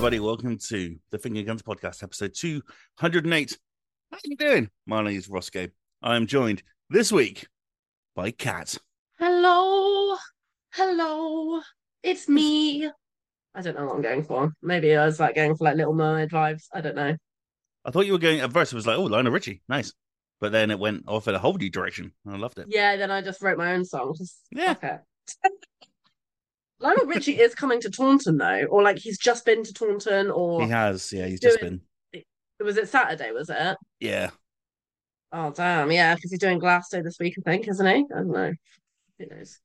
everybody. Welcome to the Finger Guns Podcast, episode 208. How are you doing? My name is Rossko. I am joined this week by Kat. Hello, hello, it's me. I don't know what I'm going for. Maybe I was like going for like Little Mermaid vibes. I don't know. I thought you were going at first. It was like, oh, Lionel Richie, nice. But then it went off in a whole new direction. I loved it. Yeah, then I just wrote my own song. Just Yeah. Lionel Richie is coming to Taunton though, or like he's just been to Taunton, or He has, yeah. He's just Doing- been, was it Saturday? Was it? yeah. Oh damn, yeah, because he's doing Glasgow this week, I think, isn't he? I don't know. Who knows?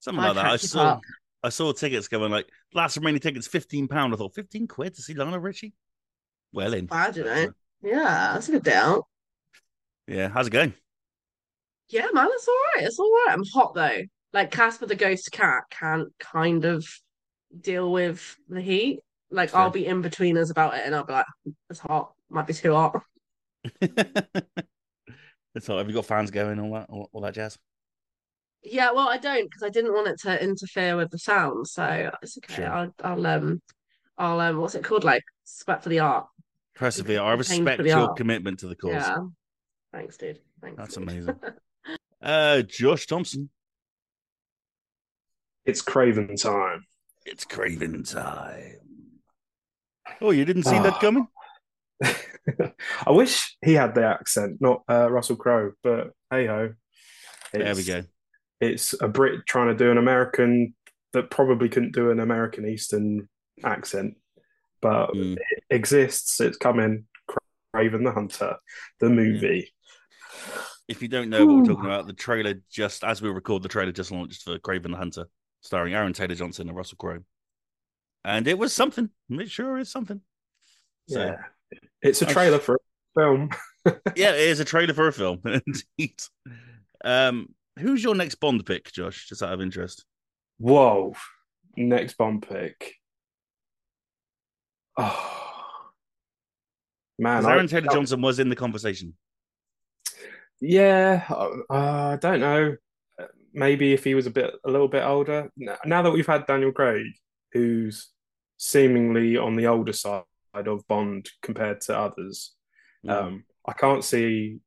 Something I like that. I saw, up. I saw tickets going like last remaining tickets fifteen pound. I thought fifteen quid to see Lionel Richie. Well in. Bad, you know. Uh, yeah, that's a good deal. Yeah, how's it going? Yeah, man, it's all right. It's all right. I'm hot though. Like Casper the ghost cat can't kind of deal with the heat. Like. I'll be in between us about it, and I'll be like, "It's hot. Might be too hot." That's all. Have you got fans going all that, all, all that jazz? Yeah, well, I don't because I didn't want it to interfere with the sound. So it's okay. Sure. I'll, I'll um, I'll um, what's it called? Like sweat for the art. Persevere. I Pain for respect your art. commitment to the cause. Yeah. Thanks, dude. Thanks. That's dude. amazing. Uh, Josh Thompson. It's Kraven time. It's Kraven time. Oh, you didn't see that Ah. coming? I wish he had the accent, not uh, Russell Crowe, but hey ho. There we go. It's a Brit trying to do an American that probably couldn't do an American Eastern accent, but Mm. it exists. It's coming. Kraven the Hunter, the movie. If you don't know what we're talking about, the trailer just as we record, the trailer just launched for Kraven the Hunter, starring Aaron Taylor Johnson and Russell Crowe, and it was something. It sure is something. So, Yeah, it's a trailer for a film. yeah, it is a trailer for a film, indeed. Um, who's your next Bond pick, Josh? Just out of interest. Whoa. Next Bond pick. Oh. Man, 'Cause I, Aaron Taylor Johnson was in the conversation. yeah, uh, I don't know. Maybe if he was a bit, a little bit older. Now that we've had Daniel Craig, who's seemingly on the older side of Bond compared to others, Mm. um, I can't see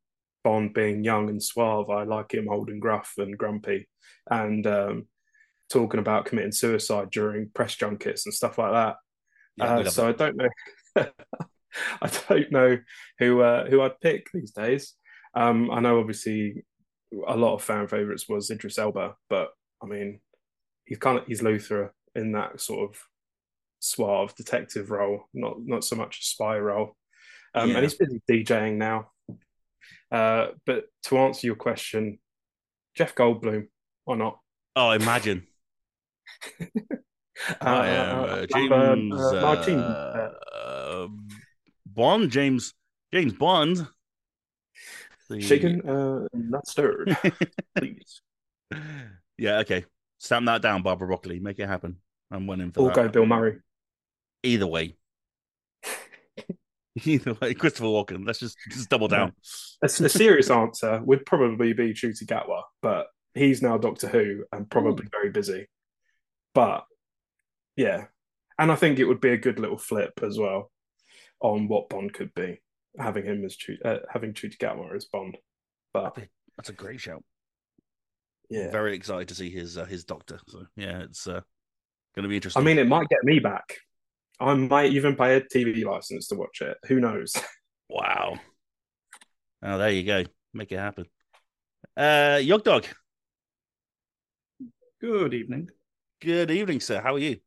Bond being young and suave. I like him old and gruff and grumpy, and um, talking about committing suicide during press junkets and stuff like that. Yeah, Uh, so it. I don't know. I don't know who uh, who I'd pick these days. Um, I know obviously a lot of fan favorites was Idris Elba, but I mean he's kind of he's Luther in that sort of suave detective role, not not so much a spy role. Um, Yeah. And he's busy DJing now. Uh, but to answer your question, Jeff Goldblum or not? Oh, imagine. I am uh, James uh, Martin, uh, uh, uh, Bond, James James Bond. The- shaken, uh, not stirred, please. Yeah, okay. Stamp that down, Barbara Broccoli. Make it happen. I'm winning for Or that. go Bill Murray. Either way. Either way, Christopher Walken. Let's just, just double down. A, a serious answer would probably be Ncuti Gatwa, but he's now Doctor Who and probably very busy. But yeah, and I think it would be a good little flip as well on what Bond could be, having him as Chu- uh, having Ncuti Gatwa as Bond. But That's a great shout. yeah, Very excited to see his uh, his doctor. So yeah, it's uh, going to be interesting. I mean, it might get me back. I might even pay a TV license to watch it. Who knows? wow. Oh, there you go. Make it happen. Uh, Yog Dog. Good evening. Good evening, sir. How are you?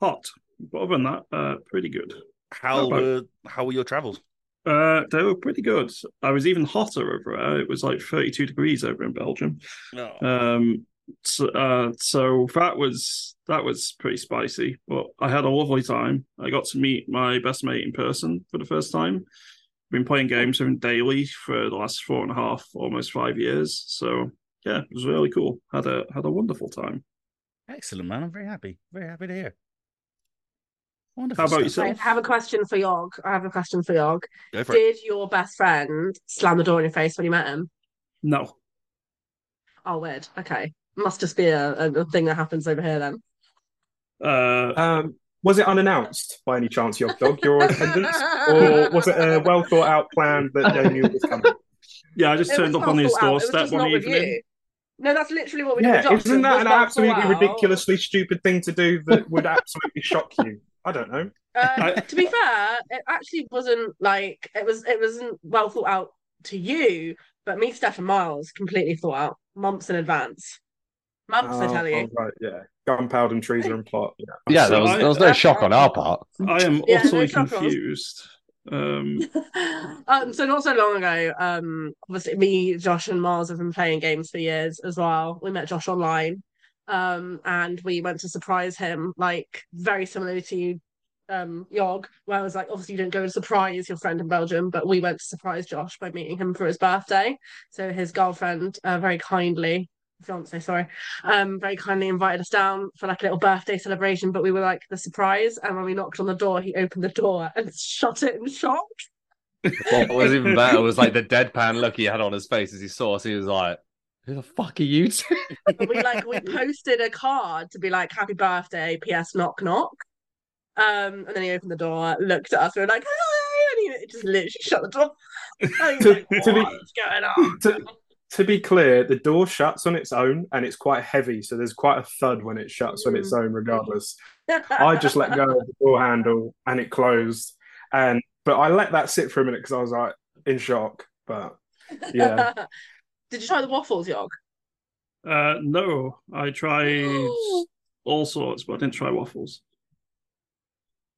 Hot, but other than that, uh, pretty good. How about- were how were your travels? Uh, they were pretty good. I was even hotter over there. It was like 32 degrees over in Belgium. Oh, Um, so, uh, so that was that was pretty spicy, but I had a lovely time. I got to meet my best mate in person for the first time. Been playing games with him daily for the last four and a half, almost five years. So yeah, it was really cool. Had a had a wonderful time. excellent, man. I'm very happy. Very happy to hear. Wonderful. How about stuff. yourself? I have a question for Yog. I have a question for Yog. Go for it. Did your best friend slam the door in your face when you met him? No, Oh, weird. Okay, must just be a, a, a thing that happens over here then. uh, Um, was it unannounced by any chance, Yog Dog, your attendance, or was it a well thought out plan that they knew was coming? Yeah, I just It turned up on well his thought out, it was doorstep one evening. you. No, that's literally what we did. Yeah, Josh. isn't that an absolutely ridiculously stupid thing to do that would absolutely shock you? I don't know. Uh, to be fair, it actually wasn't like it was. It wasn't well thought out to you, but me, Steph, and Miles completely thought out months in advance. Months, I Oh, tell you. oh, right, yeah. Gunpowder and treason and plot. Yeah. Yeah, So there was I- there was no shock on our part. I am Yeah, utterly shock on us. confused. Um, um, so not so long ago, um, obviously me, Josh, and Miles have been playing games for years as well. We met Josh online, um, and we went to surprise him, like very similar to um where I was like, obviously you don't go and surprise your friend in Belgium, but we went to surprise Josh by meeting him for his birthday. So his girlfriend uh, very kindly fiance, sorry, um, very kindly invited us down for like a little birthday celebration, but we were like the surprise. And when we knocked on the door, he opened the door and shut it in shock. What was even better was like the deadpan look he had on his face as he saw us. He was like, "Who the fuck are you?" Two? We like we posted a card to be like happy birthday, PS knock knock. Um, and then he opened the door, looked at us, we were like, hi, and he just literally shut the door. I To- like, to be- going on? To, to be clear, the door shuts on its own and it's quite heavy, so there's quite a thud when it shuts on its own, regardless. I just let go of the door handle and it closed. And but I let that sit for a minute because I was like in shock. But yeah. Did you try the waffles, Yog? uh, no, I tried all sorts, but I didn't try waffles.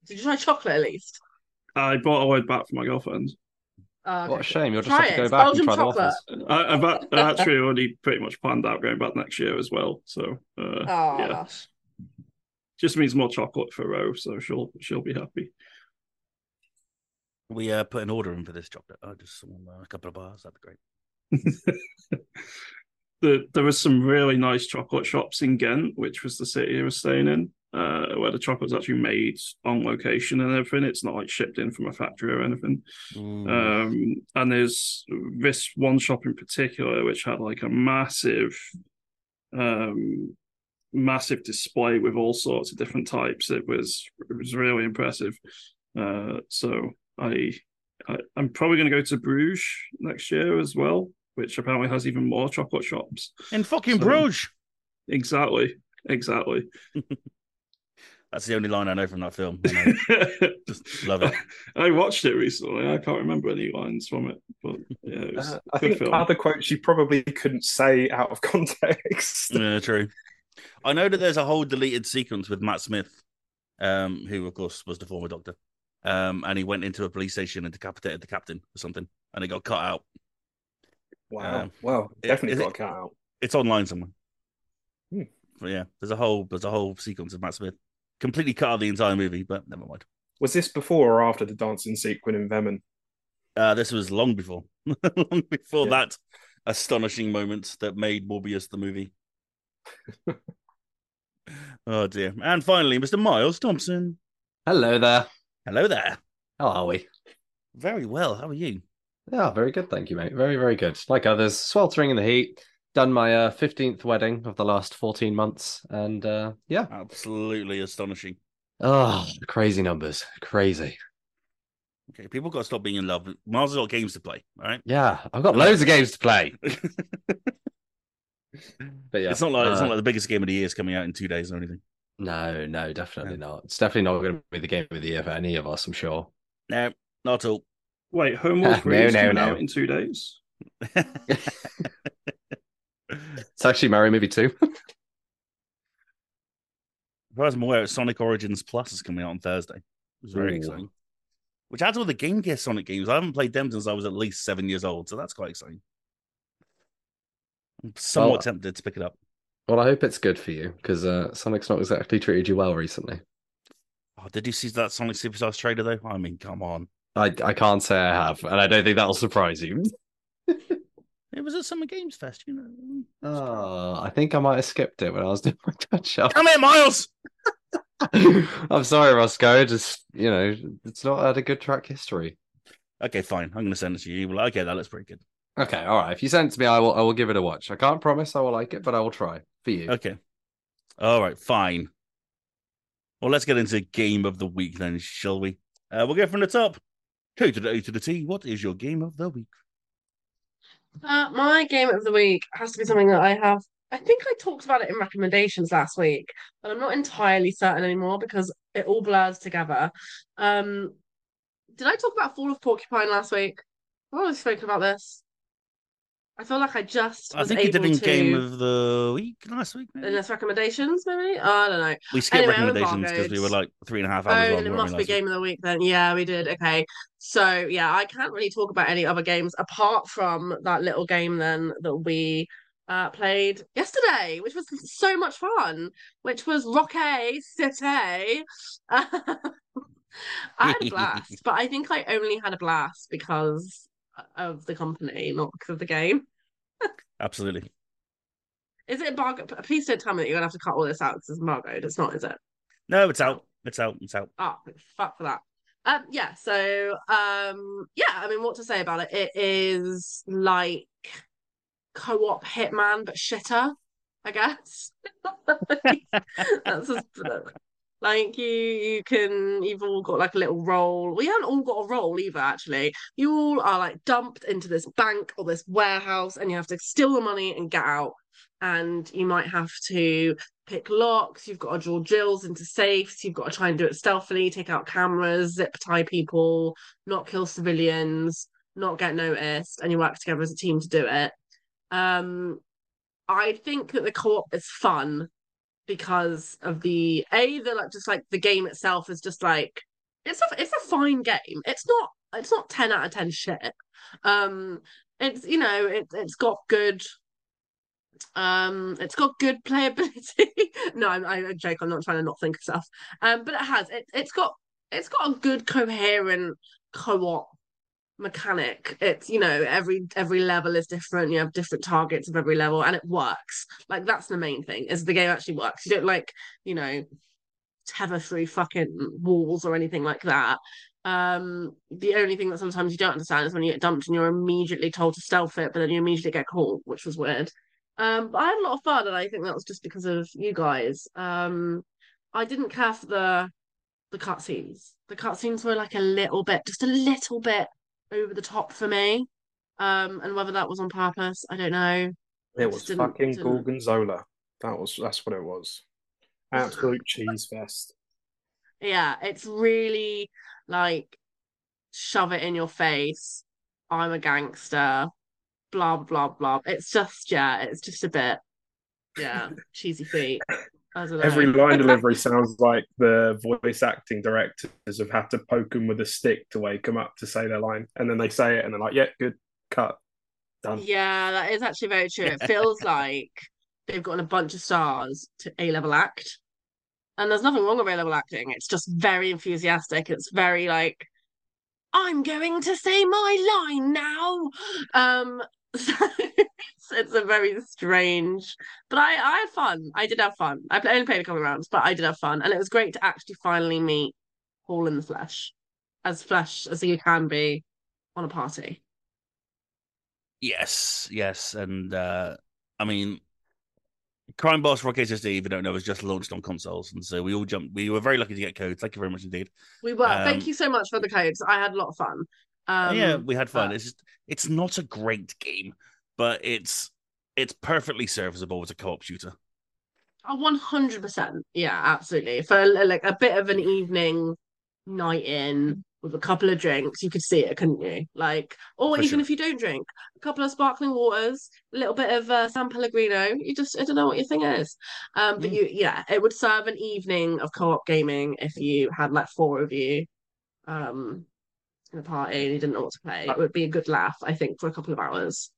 Did you try chocolate at least? I bought a load back for my girlfriend. Oh, What a shame! You'll just have to go it's back Belgian and try the waffles. I, I've, act- I actually already pretty much planned out going back next year as well. So uh, Oh, yeah, just means more chocolate for Ro, so she'll she'll be happy. We uh, put an order in for this chocolate. Oh, just some, uh, a couple of bars. That'd be great. the, there was some really nice chocolate shops in Ghent, which was the city I was staying in, uh, where the chocolate was actually made on location and everything. It's not like shipped in from a factory or anything. Mm. Um, and there's this one shop in particular which had like a massive, um, massive display with all sorts of different types. It was it was really impressive. Uh, so I, I I'm probably going to go to Bruges next year as well, which apparently has even more chocolate shops. In fucking So- Bruges. Exactly, exactly. That's the only line I know from that film. I. Just love it. I watched it recently. I can't remember any lines from it, but yeah, it was Uh, a I good think film. other quotes you probably couldn't say out of context. yeah, true. I know that there's a whole deleted sequence with Matt Smith, um, who of course was the former Doctor, um, and he went into a police station and decapitated the captain or something, and it got cut out. Wow. Um, well, definitely is got it- a cut out. It's online somewhere. Hmm. But yeah, there's a whole there's a whole sequence of Matt Smith, completely cut out the entire movie, but never mind. Was this before or after the dancing sequence in Venom? Uh, this was long before, long before Yeah. that astonishing moment that made Morbius the movie. oh dear! And finally, Mr. Miles Thompson. Hello there. Hello there. How are we? Very well. How are you? Yeah, very good, thank you, mate. Very, very good. Like others, sweltering in the heat. Done my uh, 15th wedding of the last 14 months, and uh, yeah, Absolutely astonishing. oh, crazy numbers, crazy. Okay, people got to stop being in love. Miles has got games to play. All right. Yeah, I've got loads of games to play. But yeah, it's not like it's uh, not like the biggest game of the year is coming out in two days or anything. no, no, definitely not. It's definitely not going to be the game of the year for any of us, I'm sure. No, not at all. Wait, Homeworld No, 3 is no, coming no. out in two days. It's actually Mario Movie 2. As far as I'm aware, Sonic Origins Plus is coming out on Thursday. It's very Ooh. exciting. Which adds all the Game Gear Sonic games. I haven't played them since I was at least seven years old, so that's quite exciting. I'm somewhat Well, tempted to pick it up. well, I hope it's good for you because uh, Sonic's not exactly treated you well recently. Oh, did you see that Sonic Superstars trailer though? I mean, come on. I, I can't say I have, and I don't think that'll surprise you. It was at Summer Games Fest, you know. Oh, I think I might have skipped it when I was doing my touch up. Come here, Miles. I'm sorry, Rossko. Just you know, it's not had a good track history. Okay, fine. I'm going to send it to you. Well, okay, that looks pretty good. Okay, all right. If you send it to me, I will. I will give it a watch. I can't promise I will like it, but I will try for you. Okay. All right, fine. Well, let's get into game of the week then, shall we? Uh, we'll go from the top. K to the A to the T. What is your game of the week? Uh, my game of the week has to be something that I have. I think I talked about it in recommendations last week, but I'm not entirely certain anymore because it all blurs together. Um, did I talk about Fall of Porcupine last week? I've always spoken about this. I feel like I just I think you did in to game of the week last week. Maybe? this recommendations, maybe. Oh, I don't know. We skipped Anyway, recommendations because we were like three and a half Oh, hours long. then it must be game of the week then. Yeah, we did. Okay. So yeah, I can't really talk about any other games apart from that little game then that we uh played yesterday, which was so much fun, which was Rockay City. I had a blast, but I think I only had a blast because of the company, not because of the game. Absolutely. Is it embargo? Please don't tell me that you're gonna have to cut all this out because it's embargoed. It's not, is it? No, it's out. It's out. It's out. Oh, fuck for that. Um, yeah, so um yeah, I mean what to say about it? It is like co-op hitman but shitter, I guess. That's like you you can you've all got like a little role. We haven't all got a role either, actually. You all are like dumped into this bank or this warehouse and you have to steal the money and get out. And you might have to pick locks, you've got to draw drills into safes, you've got to try and do it stealthily, take out cameras, zip tie people, not kill civilians, not get noticed, and you work together as a team to do it. Um, I think that the co-op is fun because of the a the like just like the game itself is just like it's a it's a fine game. It's not it's not ten out of ten shit. Um, it's you know it it's got good um it's got good playability no I'm, I joke i'm not trying to not think of stuff um but it has it, it's got it's got a good coherent co-op mechanic. It's you know every every level is different. You have different targets of every level and it works. Like that's the main thing is the game actually works. You don't like you know tether through fucking walls or anything like that. Um the only thing that sometimes you don't understand is when you get dumped and you're immediately told to stealth it but then you immediately get caught which was weird. Um, but I had a lot of fun, and I think that was just because of you guys. Um, I didn't care for the the cutscenes. The cutscenes were like a little bit, just a little bit over the top for me. Um, and whether that was on purpose, I don't know. It was didn't- fucking didn't- Gorgonzola. That was that's what it was. Absolute cheese fest. Yeah, it's really like shove it in your face. I'm a gangster. Blah blah blah. It's just yeah, it's just a bit yeah, cheesy feet. I don't know. Every line delivery sounds like the voice acting directors have had to poke them with a stick to wake them up to say their line, and then they say it, and they're like, "Yeah, good, cut, done." Yeah, that is actually very true. It feels like they've gotten a bunch of stars to A level act. And there's nothing wrong with A level acting. It's just very enthusiastic. It's very like, I'm going to say my line now. Um so it's, a very strange but I, I had fun. I did have fun. I only played a couple of rounds, but I did have fun. And it was great to actually finally meet Paul in the flesh. As flesh as you can be on a party. Yes, yes, and uh I mean, Crime Boss Rockay City, if you don't know, was just launched on consoles, and so we all jumped. We were very lucky to get codes. Thank you very much indeed. We were. Um, Thank you so much for the codes. I had a lot of fun. Um, yeah, we had fun. but- It's just, it's not a great game, but it's it's perfectly serviceable as a co-op shooter. Oh, one hundred percent. Yeah, absolutely. For like a bit of an evening night in with a couple of drinks, you could see it, couldn't you? Like, or For even sure. if you don't drink, a couple of sparkling waters, a little bit of uh, San Pellegrino. You just, I don't know what your thing is. Um, but Mm. you, yeah, it would serve an evening of co-op gaming if you had like four of you, um, in a party and he didn't know what to play. It would be a good laugh, I think, for a couple of hours.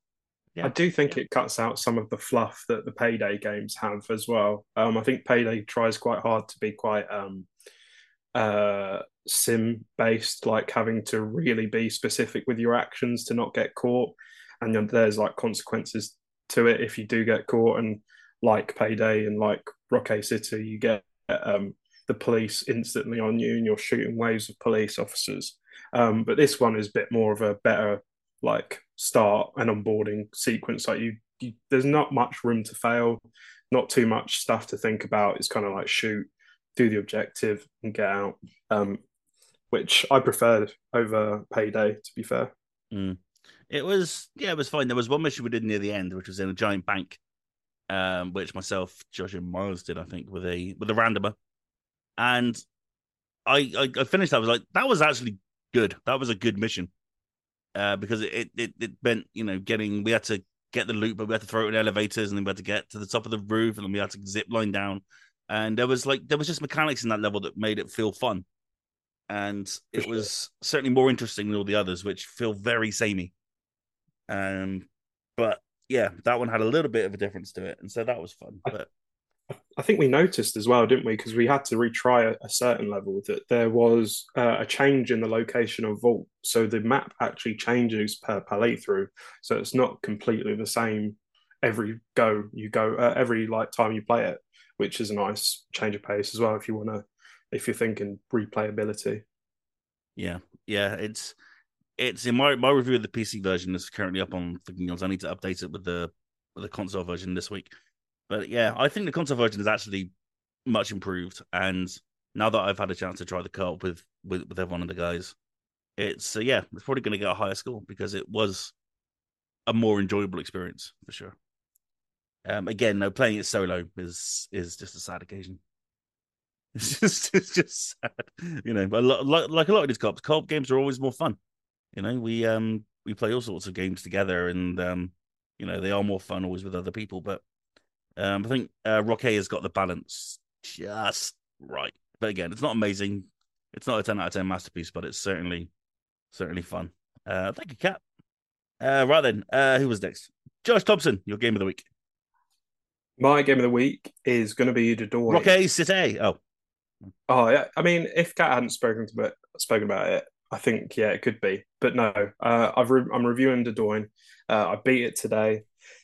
Yeah. I do think it cuts out some of the fluff that the payday games have as well. Um, I think payday tries quite hard to be quite um, uh, sim based, like having to really be specific with your actions to not get caught, and there's like consequences to it if you do get caught. And like payday and like Rockay City, you get um, the police instantly on you, and you're shooting waves of police officers. Um, but this one is a bit more of a better like start and onboarding sequence. Like you, you, there's not much room to fail, not too much stuff to think about. It's kind of like shoot, do the objective, and get out. Um, which I preferred over payday. To be fair, mm. it was yeah, it was fine. There was one mission we did near the end, which was in a giant bank, um, which myself, Josh, and Miles did, I think, with a with a randomer, and I, I, I finished. I was like, that was actually good. That was a good mission, uh, because it, it it meant you know getting we had to get the loot, but we had to throw it in elevators, and then we had to get to the top of the roof, and then we had to zip line down, and there was like there was just mechanics in that level that made it feel fun and it was certainly more interesting than all the others, which feel very samey. Um, but yeah, that one had a little bit of a difference to it, and so that was fun. But I think we noticed as well, didn't we? Because we had to retry a, a certain level that there was uh, a change in the location of vault, so the map actually changes per playthrough, so it's not completely the same every go you go uh, every like time you play it, which is a nice change of pace as well if you want to if you're thinking replayability. Yeah, yeah, it's it's in my my review of the PC version is currently up on I need to update it with the with the console version this week. But yeah, I think the console version is actually much improved, and now that I've had a chance to try the co-op with with, with everyone of the guys, it's uh, yeah, it's probably going to get a higher score because it was a more enjoyable experience for sure. Um, again, no, playing it solo is is just a sad occasion. It's just it's just sad, you know. But like like a lot of these co-op, co-op games are always more fun. You know, we um we play all sorts of games together, and um you know they are more fun always with other people. But um I think uh, Rockay has got the balance just right. But again, it's not amazing. It's not a ten out of ten masterpiece, but it's certainly certainly fun. Uh, thank you, Kat. Uh, right then, uh, who was next? Josh Thompson, your game of the week. My game of the week is going to be the door. Rockay City. Oh, Oh yeah, I mean, if Kat hadn't spoken to it, spoken about it, I think yeah, it could be. But no, uh, I've re- I'm reviewing Dordogne. Uh, I beat it today.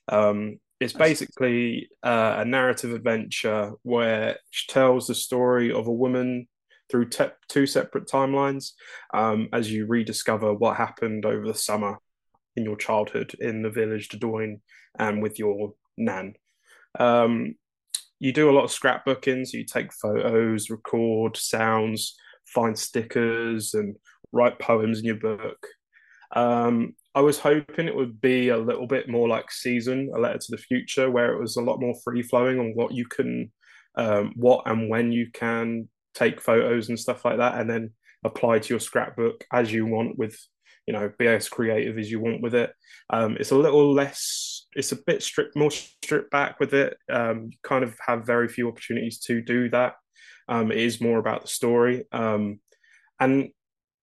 Um, it's basically uh, a narrative adventure where she tells the story of a woman through te- two separate timelines um, as you rediscover what happened over the summer in your childhood in the village Dordogne and with your nan. Um, you do a lot of scrapbooking. So you take photos, record sounds, find stickers, and write poems in your book. Um, I was hoping it would be a little bit more like Season, a letter to the future, where it was a lot more free flowing on what you can, um, what and when you can take photos and stuff like that, and then apply to your scrapbook as you want with you know be as creative as you want with it. Um, it's a little less it's a bit stripped more stripped back with it. Um, you kind of have very few opportunities to do that. Um, it is more about the story. Um, and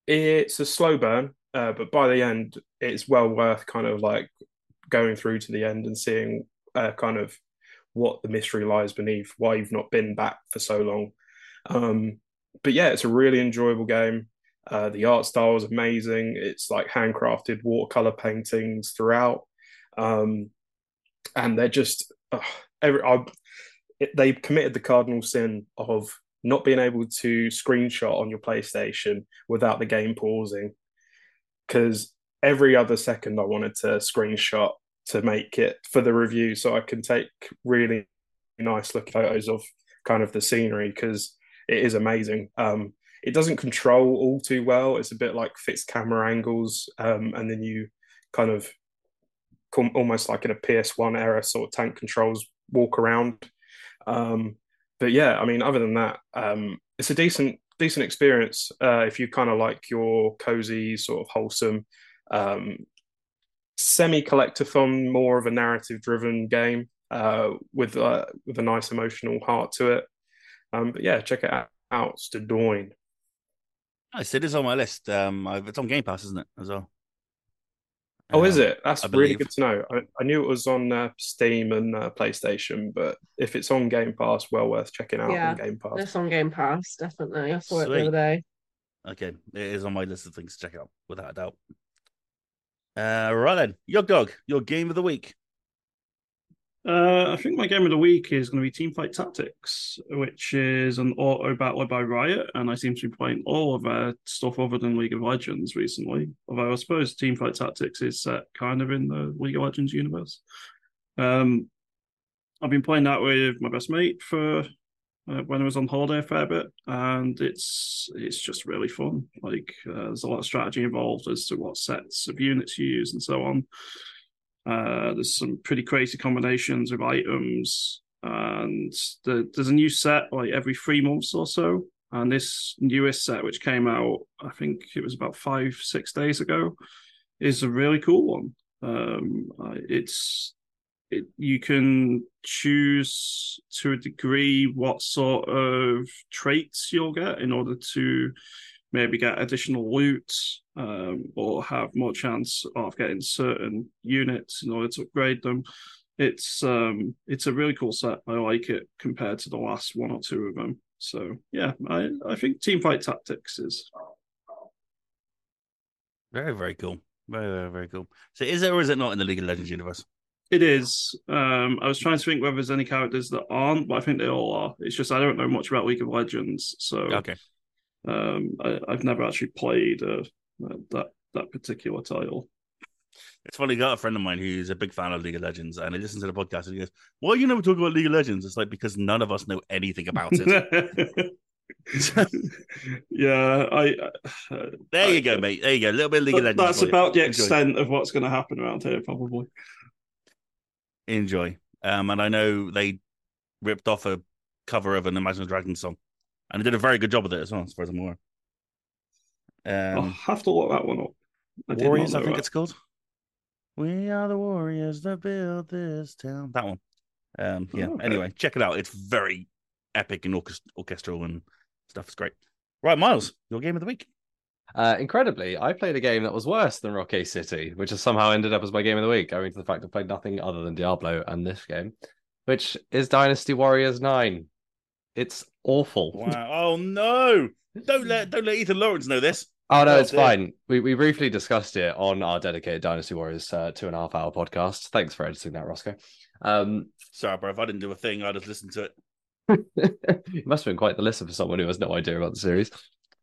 it's a slow burn uh, but by the end it's well worth kind of like going through to the end and seeing uh, kind of what the mystery lies beneath why you've not been back for so long um, but yeah it's a really enjoyable game uh, the art style is amazing. It's like handcrafted watercolor paintings throughout, um, and they're just uh, every. I, it, they committed the cardinal sin of not being able to screenshot on your PlayStation without the game pausing, because every other second I wanted to screenshot to make it for the review, so I can take really nice looking photos of kind of the scenery because it is amazing. Um, it doesn't control all too well. It's a bit like fixed camera angles, um, and then you kind of almost like in a PS1 era sort of tank controls walk around. Um, but yeah, I mean, other than that, um, it's a decent decent experience uh, if you kind of like your cozy sort of wholesome um, semi collectathon, more of a narrative driven game uh, with uh, with a nice emotional heart to it. Um, but yeah, check it out. It's Dordogne. Nice. It is on my list. Um, it's on Game Pass, isn't it, as well? Oh, is it? That's really good to know. I, I knew it was on uh, Steam and uh, PlayStation, but if it's on Game Pass, well worth checking out yeah, on Game Pass. It's on Game Pass, definitely. I saw Sweet. it the other day. Okay, it is on my list of things to check out, without a doubt. Uh, right then, Yog Dog, your game of the week. Uh, I think my game of the week is going to be Teamfight Tactics, which is an auto battler by Riot, and I seem to be playing all of their stuff other than League of Legends recently. Although I suppose Teamfight Tactics is set kind of in the League of Legends universe. Um, I've been playing that with my best mate for uh, when I was on holiday a fair bit, and it's it's just really fun. Like uh, there's a lot of strategy involved as to what sets of units you use and so on. Uh, there's some pretty crazy combinations of items, and the, there's a new set like every three months or so. And this newest set, which came out, I think it was about five six days ago, is a really cool one. Um, it's it, you can choose to a degree what sort of traits you'll get in order to maybe get additional loot um, or have more chance of getting certain units in order to upgrade them. It's um, it's a really cool set. I like it compared to the last one or two of them. So yeah, I, I think Teamfight Tactics is very very cool. Very very very cool. So is it or is it not in the League of Legends universe? It is. Um, I was trying to think whether there's any characters that aren't, but I think they all are. It's just I don't know much about League of Legends, so okay. Um, I, have never actually played uh, that that particular title. It's funny. I got a friend of mine who's a big fan of League of Legends, and he listens to the podcast and he goes, "Why you never talk about League of Legends?" It's like because none of us know anything about it. yeah, I. Uh, there you I, go, mate. There you go. A little bit of League of Legends. That's about the extent of what's going to happen around here, probably enjoy. Um, and I know they ripped off a cover of an Imagine Dragons song, and they did a very good job of it as well, as far as I'm aware. Um, I'll have to look that one up. I Warriors, I think that. it's called. We are the warriors that build this town. That one. Um, yeah. Oh, okay. Anyway, check it out. It's very epic and orchest- orchestral and stuff. It's great. Right, Miles, your game of the week. Uh, incredibly, I played a game that was worse than Rockay City, which has somehow ended up as my game of the week, owing to the fact I played nothing other than Diablo and this game, which is Dynasty Warriors 9. It's awful. Wow. Oh no. Don't let don't let Ethan Lawrence know this. Oh no, oh, it's dear. fine. We we briefly discussed it on our dedicated Dynasty Warriors uh, two and a half hour podcast. Thanks for editing that, Rossko. Um, Sorry, bro. If I didn't do a thing, I'd have listened to it. it must have been quite the listen for someone who has no idea about the series.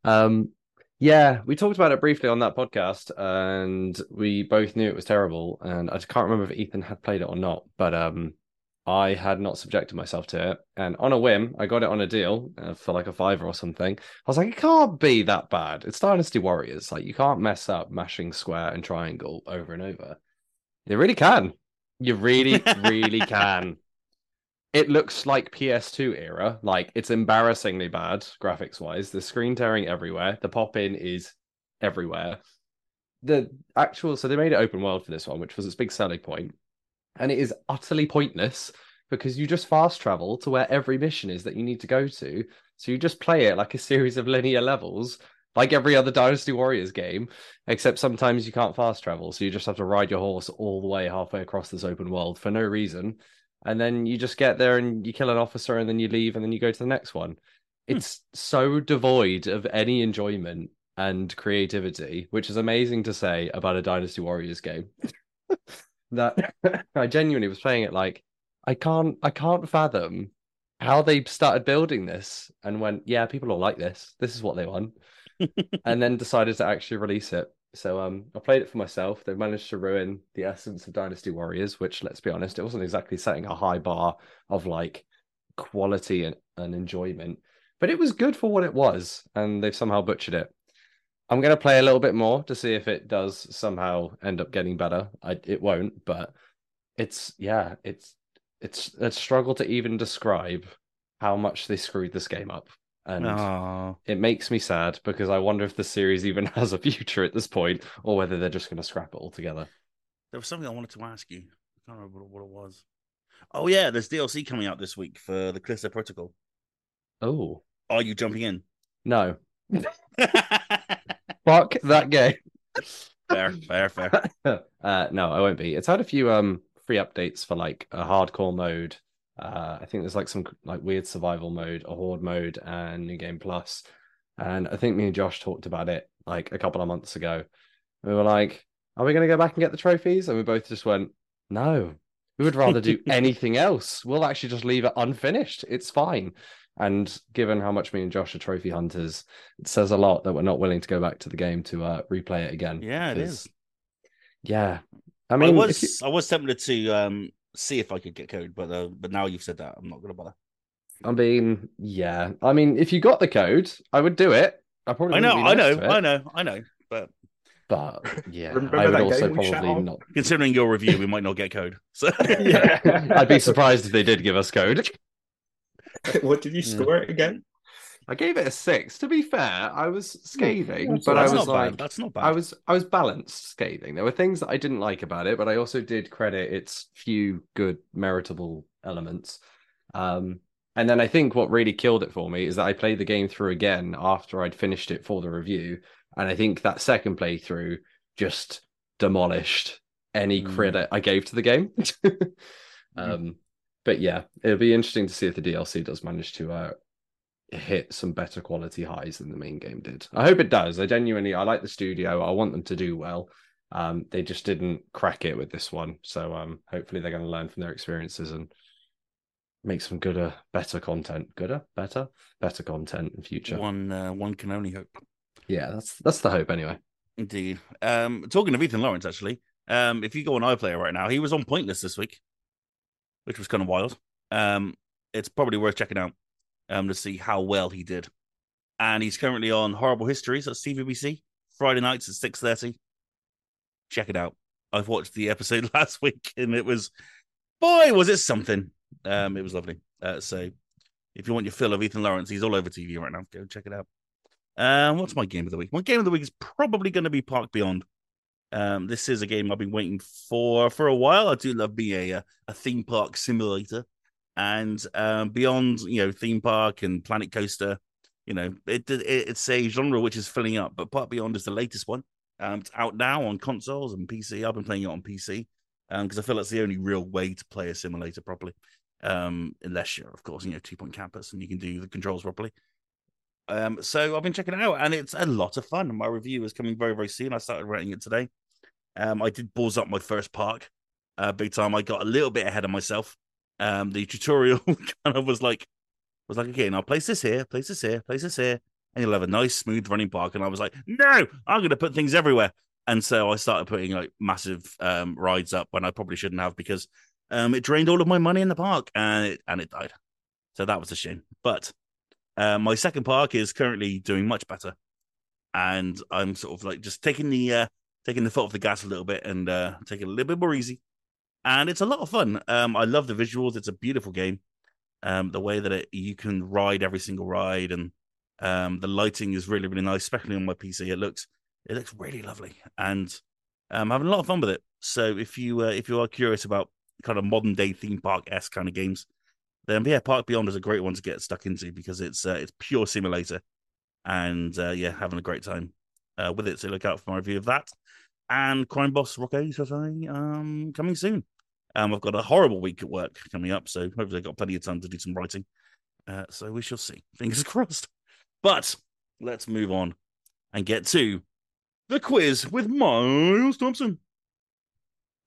Um, yeah, we talked about it briefly on that podcast, and we both knew it was terrible. And I can't remember if Ethan had played it or not, but um, I had not subjected myself to it. And on a whim, I got it on a deal uh, for like a fiver or something. I was like, it can't be that bad. It's Dynasty Warriors. Like, you can't mess up mashing square and triangle over and over. You really can. You really, really can it looks like PS2 era. Like it's embarrassingly bad graphics wise. The screen tearing everywhere. The pop in is everywhere. The actual so they made it open world for this one, which was its big selling point, and it is utterly pointless because you just fast travel to where every mission is that you need to go to. So you just play it like a series of linear levels, like every other Dynasty Warriors game, except sometimes you can't fast travel, so you just have to ride your horse all the way halfway across this open world for no reason and then you just get there and you kill an officer and then you leave and then you go to the next one. Hmm. It's so devoid of any enjoyment and creativity, which is amazing to say about a Dynasty Warriors game. that I genuinely was playing it like I can't I can't fathom how they started building this and went, yeah, people will like this. This is what they want. and then decided to actually release it. So um, I played it for myself. They managed to ruin the essence of Dynasty Warriors, which, let's be honest, it wasn't exactly setting a high bar of like quality and, and enjoyment, but it was good for what it was, and they've somehow butchered it. I'm going to play a little bit more to see if it does somehow end up getting better. I, it won't, but it's yeah, it's it's a struggle to even describe how much they screwed this game up and Aww. it makes me sad because I wonder if the series even has a future at this point, or whether they're just going to scrap it altogether. There was something I wanted to ask you. I can't remember what it was. Oh yeah, there's DLC coming out this week for the Callisto Protocol. Oh, are you jumping in? No. Fuck that game. Fair, fair, fair. uh, no, I won't be. It's had a few um free updates for like a hardcore mode uh, I think there's like some like weird survival mode, a horde mode, and new game plus. And I think me and Josh talked about it like a couple of months ago. We were like, "Are we going to go back and get the trophies?" And we both just went, "No, we would rather do anything else. We'll actually just leave it unfinished. It's fine." And given how much me and Josh are trophy hunters, it says a lot that we're not willing to go back to the game to uh, replay it again. Yeah, it is. Yeah, I mean, I was you... I was tempted to um see if I could get code, but uh, but now you've said that, I'm not gonna bother. I mean, yeah. I mean, if you got the code, I would do it. I probably I know, I know, I know, I know. But But yeah, Remember I would also game we shut probably not. considering your review, we might not get code. So Yeah. I'd be surprised if they did give us code. what did you score it again? I gave it a six. To be fair, I was scathing, that's but I was not like, bad. That's not bad. I was I was balanced scathing. There were things that I didn't like about it, but I also did credit its few good meritable elements. Um, and then I think what really killed it for me is that I played the game through again after I'd finished it for the review, and I think that second playthrough just demolished any Mm. credit I gave to the game. um, but yeah, it'll be interesting to see if the DLC does manage to uh, hit some better quality highs than the main game did. I hope it does. I genuinely I like the studio. I want them to do well. Um, they just didn't crack it with this one. So um, hopefully they're going to learn from their experiences and make some gooder, better content. Gooder, better, better content in future. one. Uh, one can only hope. Yeah, that's that's the hope anyway. Indeed. Um, talking of Ethan Lawrence, actually, um, if you go on iPlayer right now, he was on Pointless this week, which was kind of wild. Um, it's probably worth checking out um, to see how well he did. And he's currently on Horrible Histories at CBBC Friday nights at six thirty. Check it out. I've watched the episode last week, and it was, boy, was it something. Um, it was lovely. Uh, so, if you want your fill of Ethan Lawrence, he's all over TV right now. Go check it out. Um, what's my game of the week? My game of the week is probably going to be Park Beyond. Um, this is a game I've been waiting for for a while. I do love being a, a theme park simulator, and um, beyond you know theme park and Planet Coaster, you know it, it it's a genre which is filling up. But Park Beyond is the latest one. Um, it's out now on consoles and PC. I've been playing it on PC because I feel that's the only real way to play a simulator properly. Um, unless you're, of course, you know, two point campus and you can do the controls properly. Um, so I've been checking it out, and it's a lot of fun. My review is coming very, very soon. I started writing it today. Um, I did balls up my first park, uh, big time. I got a little bit ahead of myself. Um, the tutorial kind of was like, was like, okay, now place this here, place this here, place this here, and you'll have a nice, smooth running park. And I was like, no, I'm going to put things everywhere. And so I started putting like massive um rides up when I probably shouldn't have because um it drained all of my money in the park and it and it died. So that was a shame. But uh, my second park is currently doing much better, and I'm sort of like just taking the uh, taking the foot off the gas a little bit and uh, taking a little bit more easy. And it's a lot of fun. Um, I love the visuals. It's a beautiful game. Um, the way that it, you can ride every single ride and um, the lighting is really really nice, especially on my PC. It looks it looks really lovely, and I'm having a lot of fun with it. So if you uh, if you are curious about kind of modern day theme park s kind of games, then yeah, Park Beyond is a great one to get stuck into because it's uh, it's pure simulator, and uh, yeah, having a great time uh, with it. So look out for my review of that, and Crime Boss Rockay City um coming soon. Um, I've got a horrible week at work coming up, so hopefully I've got plenty of time to do some writing. Uh, so we shall see. Fingers crossed. But let's move on and get to the quiz with Miles Thompson.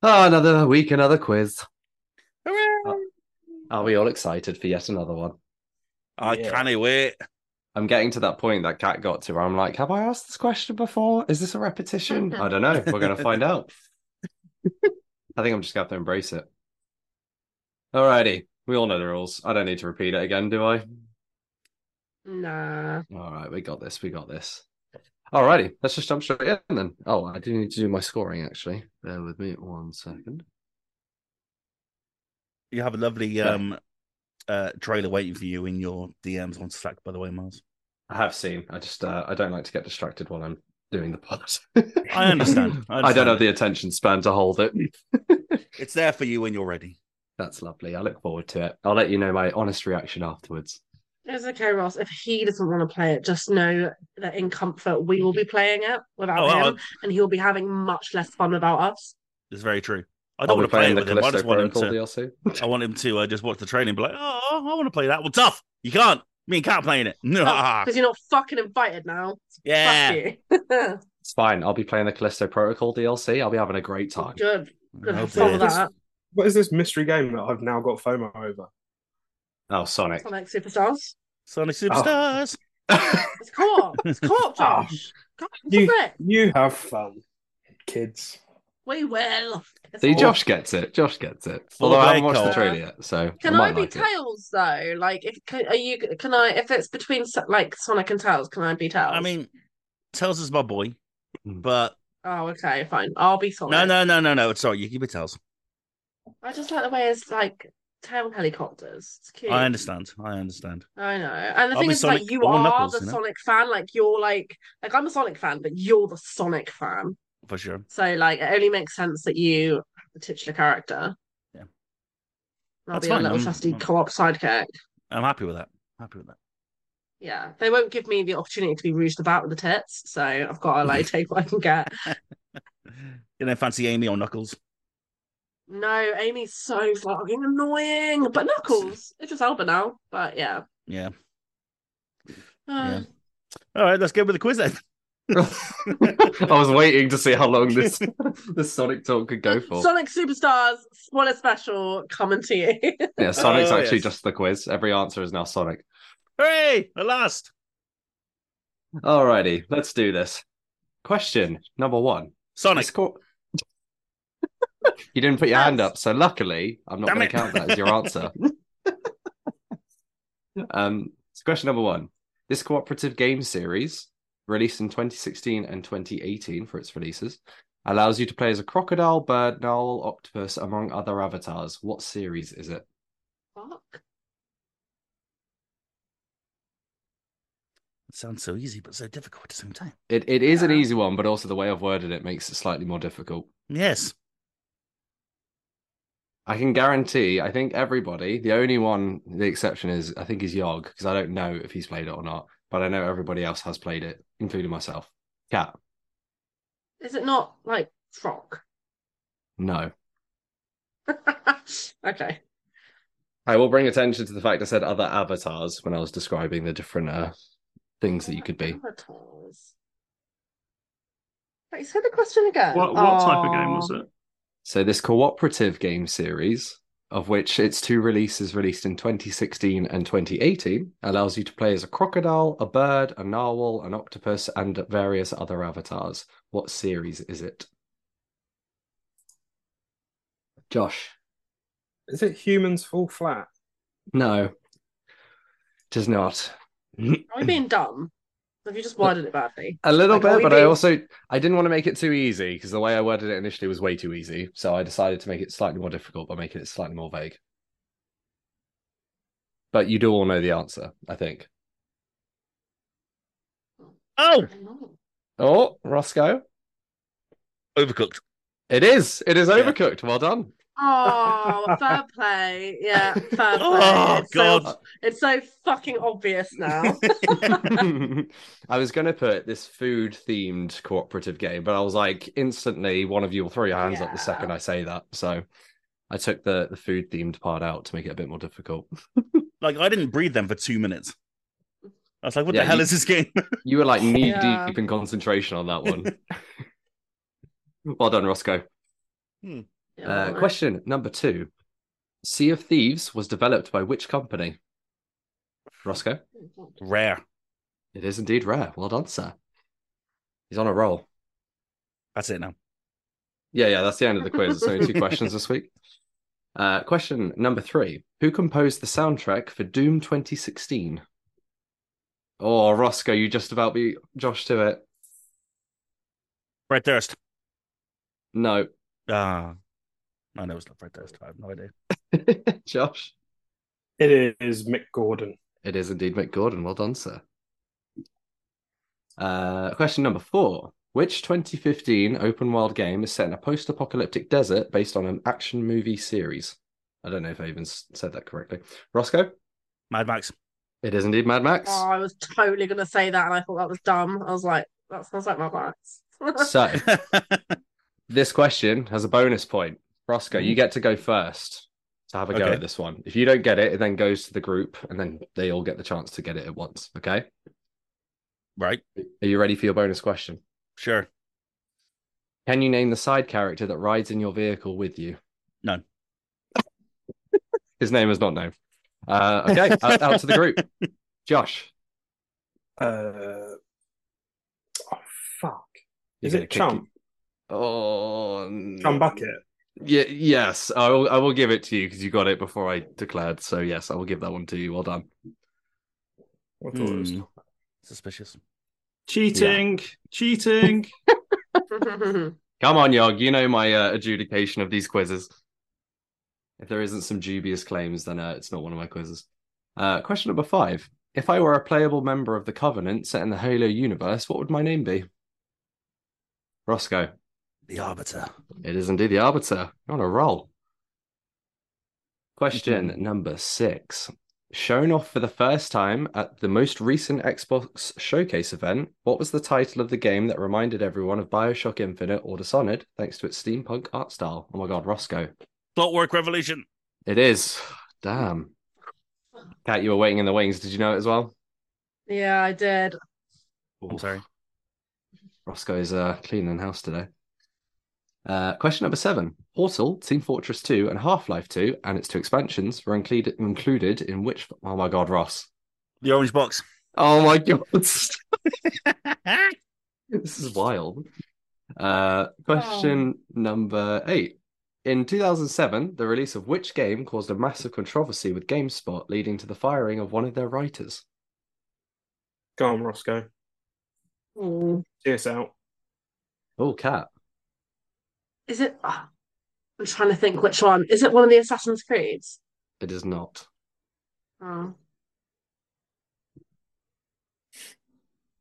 Oh, another week, another quiz. Hooray! Are we all excited for yet another one? I Yeah. can't wait. I'm getting to that point that Kat got to where I'm like, have I asked this question before? Is this a repetition? I don't know. We're going to find out. I think I'm just going to have to embrace it. Alrighty. We all know the rules. I don't need to repeat it again, do I? Nah. All right, we got this. We got this. Alrighty, let's just jump straight in then. Oh, I do need to do my scoring actually. Bear with me one second. You have a lovely um uh trailer waiting for you in your DMs on Slack, by the way, Miles. I have seen. I just uh, I don't like to get distracted while I'm doing the pod. I understand. I I, don't have the attention span to hold it. It's there for you when you're ready. That's lovely. I look forward to it. I'll let you know my honest reaction afterwards. It's okay, Ross. If he doesn't want to play it, just know that in comfort we will be playing it without Oh, him, I- and he'll be having much less fun without us. It's very true. I don't want to play it with him. I just want him to. DLC. I want him to uh, just watch the training and be like, oh, I want to play that. Well, tough. You can't. Me and Kat playing it. No. Because you're not fucking invited now. yeah. Fuck you. It's fine. I'll be playing the Callisto Protocol DLC. I'll be having a great time. Good. Good. Oh, Have with that. What is this mystery game that I've now got FOMO over? Oh, Sonic. Sonic Superstars. Sonic Superstars. It's co-op. It's co-op, Ah. Josh. God, You- you... it. You have fun, kids. We will. It's See, all- Josh gets it. Josh gets it. Full Although I haven't Blade watched the trailer yet, so Can I I, be like it. Tails though? Like, if can, are you? Can I? If it's between like Sonic and Tails, can I be Tails? I mean, Tails is my boy, Mm. but oh, okay, fine. I'll be Sonic. no, no, no, no, no. Sorry, you keep it Tails. I just like the way it's like tail helicopters. It's cute. I understand. I understand. I know. And the I'll thing be is, like, you are Knuckles, the you know? Sonic fan. Like, you're like, like I'm a Sonic fan, but you're the Sonic fan. For sure. So, like, it only makes sense that you the titular character. Yeah. I'll That's be a little I'm- trusty I'm- co-op sidekick. I'm happy with that. Happy with that. Yeah, they won't give me the opportunity to be roosed about with the tits, so I've got to like take what I can get. You don't fancy Amy or Knuckles? No, Amy's so fucking annoying, but Knuckles, it's just Elba now. But yeah, Yeah. Uh, All right, let's go with the quiz then. I was waiting to see how long this this Sonic talk could go for. Sonic Superstars spoiler special coming to you. Yeah, Sonic's Oh, actually yes. just the quiz. Every answer is now Sonic. Hooray! At last. Alrighty, let's do this. Question number one. Sonic. Score- you didn't put your hand up, so luckily I'm not Damn going to it. count that as your answer. um, so question number one. This cooperative game series, released in 2016 and 2018 for its releases, allows you to play as a crocodile, bird, narwhal, octopus, among other avatars. What series is it? Fuck. It sounds so easy, but so difficult at the same time. It it is an easy one, but also the way I've worded it makes it slightly more difficult. Yes. I can guarantee. I think everybody. The only one, the exception is, I think, is Yog because I don't know if he's played it or not, but I know everybody else has played it, including myself. Kat, Is it not like Frog? no. okay. I will bring attention to the fact I said other avatars when I was describing the different uh, things that you could be. Avatars. Wait, say the question again. What what type of game was it? So this cooperative game series, of which its two releases released in 2016 and 2018, allows you to play as a crocodile, a bird, a narwhal, an octopus, and various other avatars. What series is it? Josh. Is it humans fall flat? No. It is not. Are we being dumb? Have you just worded it badly? A little Like, bit, we but I also I didn't want to make it too easy because the way I worded it initially was way too easy. So I decided to make it slightly more difficult by making it slightly more vague. But you do all know the answer, I think. Oh, Oh, Rossko. overcooked. It is. It is Yeah. overcooked. Well done. Oh, fair play. Yeah, fair oh, play. Oh, it's So, God. it's so fucking obvious now. I was going to put this food themed cooperative game, but I was like, instantly, one of you will throw your hands up the second I say that. So I took the, the food themed part out to make it a bit more difficult. Like I didn't breathe them for two minutes. I was like, "What Yeah, the hell you- is this game?" You were like knee Yeah. deep in concentration on that one. well done, Rossko. Hmm. Yeah, Uh, alright. question number two Sea of Thieves was developed by which company? Rossko? Rare. It is indeed rare. Well done, sir. He's on a roll. That's it now. Yeah, yeah, that's the end of the quiz. It's only two questions this week. Uh, question number three Who composed the soundtrack for Doom 2016? Oh, Rossko, you just about beat Josh to it. Fred Durst. No. Ah, I know it's not Fred Durst. I have no idea. Josh? It is Mick Gordon. It is indeed Mick Gordon. Well done, sir. Uh, question number four. Which 2015 open world game is set in a post apocalyptic desert based on an action movie series? I don't know if I even said that correctly. Rossko? Mad Max. It is indeed Mad Max. Oh, I was totally gonna say that, and I thought that was dumb. I was like, that sounds like my parents. So, this question has a bonus point. Rossko, you get to go first to have a go Okay. at this one. If you don't get it, it then goes to the group and then they all get the chance to get it at once. Okay. right. Are you ready for your bonus question? Sure. Can you name the side character that rides in your vehicle with you? None. His name is not known. Uh, okay, out, out to the group. Josh. Uh, oh fuck! you're Is gonna it kick- Chump? Oh, Chumbucket. Yeah, yes, I will. I will give it to you because you got it before I declared. So yes, I will give that one to you. Well done. I thought it was Hmm. Suspicious. Cheating, cheating. Come on, Yog. You know my uh, adjudication of these quizzes. If there isn't some dubious claims, then uh, it's not one of my quizzes. Uh, question number five: If I were a playable member of the Covenant set in the Halo universe, what would my name be? Rossko. The Arbiter. It is indeed the Arbiter. You're on a roll. Question number six. Shown off for the first time at the most recent Xbox Showcase event, what was the title of the game that reminded everyone of Bioshock Infinite or Dishonored thanks to its steampunk art style? Oh my god, Rossko. Clockwork Revolution. It is. Damn. Kat, you were waiting in the wings. Did you know it as well? yeah, I did. I'm sorry. Rossko's uh, cleaning house today. Uh, question number seven. Portal, Team Fortress 2, and Half Life 2, and its two expansions were included included in which. Oh my god, Ross. The Orange Box. Oh my god. this is wild. Uh, question number eight. In 2007, the release of which game caused a massive controversy with GameSpot, leading to the firing of one of their writers? Go on, Rossko. Mm. See us out. Oh, Kat. Is it? ah, I'm trying to think which one. Is it one of the Assassin's Creeds? It is not. Oh.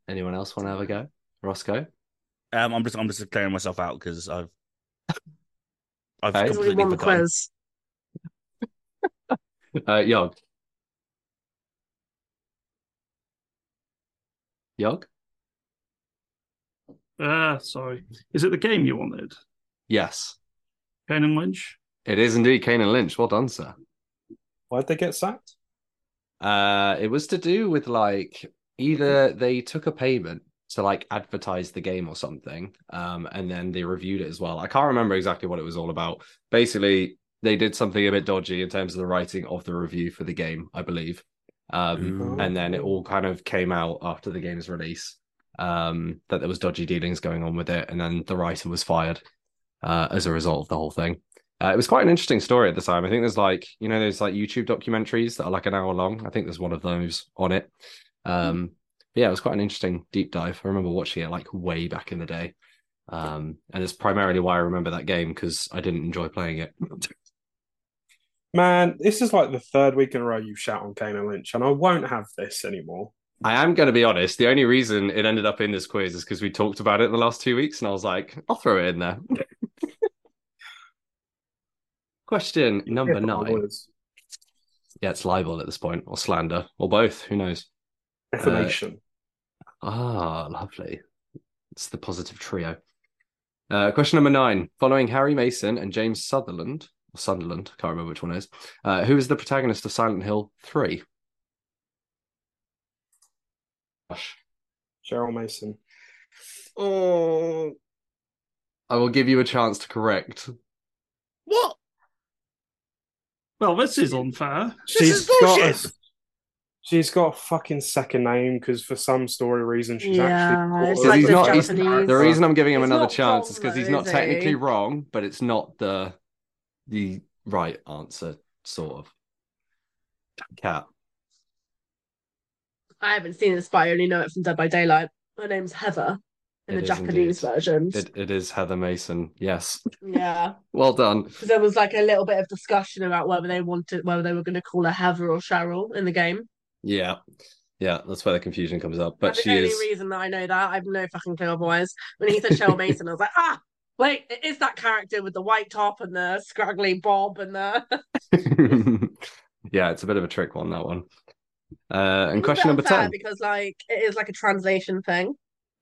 Anyone else want to have a go? Rossko? Um, I'm just I'm just declaring myself out because I've I've Okay. We completely won the quiz. Uh, Yog. Yog? Ah, sorry. Is it the game you wanted? Yes. Kane and Lynch? It is indeed Kane and Lynch. Well done, sir. Why'd they get sacked? Uh, it was to do with like either they took a payment to like advertise the game or something, um, and then they reviewed it as well. I can't remember exactly what it was all about. Basically, they did something a bit dodgy in terms of the writing of the review for the game, I believe. Um, and then it all kind of came out after the game's release um, that there was dodgy dealings going on with it, and then the writer was fired uh, as a result of the whole thing. Uh, it was quite an interesting story at the time. I think there's like you know there's like YouTube documentaries that are like an hour long. I think there's one of those on it. Um, but yeah, it was quite an interesting deep dive. I remember watching it like way back in the day, um, and it's primarily why I remember that game because I didn't enjoy playing it. Man, this is like the third week in a row you shout on Kane and Lynch, and I won't have this anymore. I am going to be honest. The only reason it ended up in this quiz is because we talked about it in the last two weeks, and I was like, I'll throw it in there. Question number Yeah, nine. words. Yeah, it's libel at this point, or slander, or both. Who knows? Defamation. Ah, lovely. It's the positive trio. Uh, question number nine. Following Harry Mason and James Sutherland, or Sunderland, I can't remember which one it is, uh, who is the protagonist of Silent Hill 3? Gosh. Cheryl Mason. Oh. I will give you a chance to correct. What? Well, this is unfair. is got a, she's got a fucking second name because for some story reason she's Yeah, actually it's like he's the not- he's- The reason I'm giving him He's another chance is because he's not technically he? wrong, but it's not the the right answer, sort of. Kat. I haven't seen this, but I only know it from Dead by Daylight. My name's Heather in It the Japanese indeed. versions. It, it is Heather Mason. Yes. Yeah, Well done. because there was like a little bit of discussion about whether they wanted, whether they were going to call her Heather or Cheryl in the game. Yeah. Yeah, that's where the confusion comes up. But That's she the only is. reason that I know that. I've no fucking clue otherwise. When he said Cheryl Mason, I was like, ah, wait, it is that character with the white top and the scraggly bob and the. yeah, it's a bit of a trick one, that one. Uh, and It's question number 10. because like it is like a translation thing.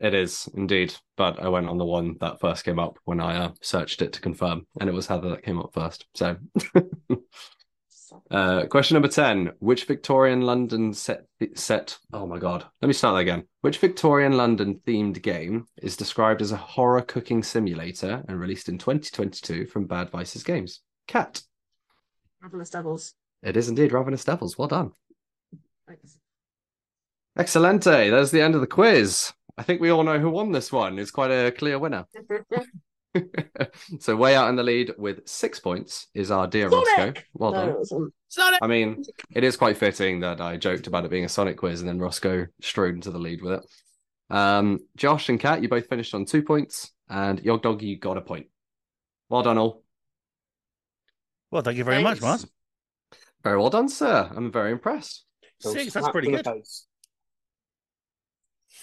It is indeed, but I went on the one that first came up when I uh, searched it to confirm, and it was Heather that came up first. So, uh, question number ten: Which Victorian London set set? Oh my god! Let me start that again. Which Victorian London themed game is described as a horror cooking simulator and released in 2022 from Bad Vices Games? Kat. Ravenous Devils. It is indeed Ravenous Devils. Well done. Thanks. Excelente. There's the end of the quiz. I think we all know who won this one. It's quite a clear winner. so way out in the lead with six points is our dear Rossko. Well No, done. Sonic! I mean, it is quite fitting that I joked about it being a Sonic quiz and then Rossko strode into the lead with it. Um, Josh and Kat, you both finished on two points, and Yog Dog, you got a point. Well done, all. Well, thank you very much, Thanks. Mars. Very well done, sir. I'm very impressed. Six, that's pretty good. face.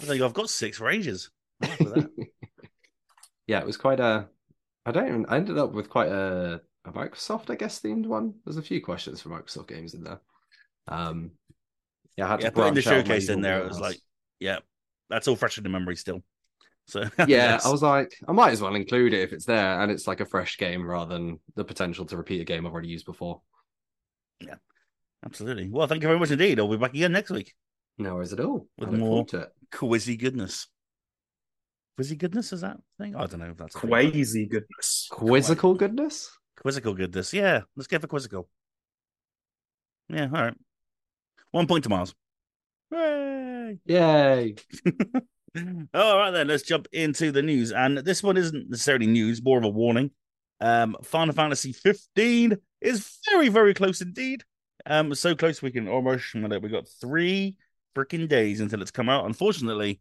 I think I've got six for ages. I'm happy with that. yeah, it was quite a. I don't even. I ended up with quite a, a Microsoft, I guess, themed one. There's a few questions for Microsoft games in there. Um, yeah, I had yeah, to the branch out my showcase in there, it was like, yeah, that's all fresh in the memory still. So yeah, yes. I was like, I might as well include it if it's there and it's like a fresh game rather than the potential to repeat a game I've already used before. Yeah, absolutely. Well, thank you very much indeed. I'll be back again next week. No worries at all. With I look more- to. Quizzy goodness. Quizzy goodness is that thing? I don't know if that's a thing. Crazy goodness. Quizzical goodness. Quizzical goodness. Yeah, let's go for quizzical. Yeah, all right. One point to Miles. Hooray! Yay! All right, then let's jump into the news. And this one isn't necessarily news, more of a warning. Um, Final Fantasy 15 is very, very close indeed. Um, so close we can almost smell it. We got three freaking days until it's come out. Unfortunately,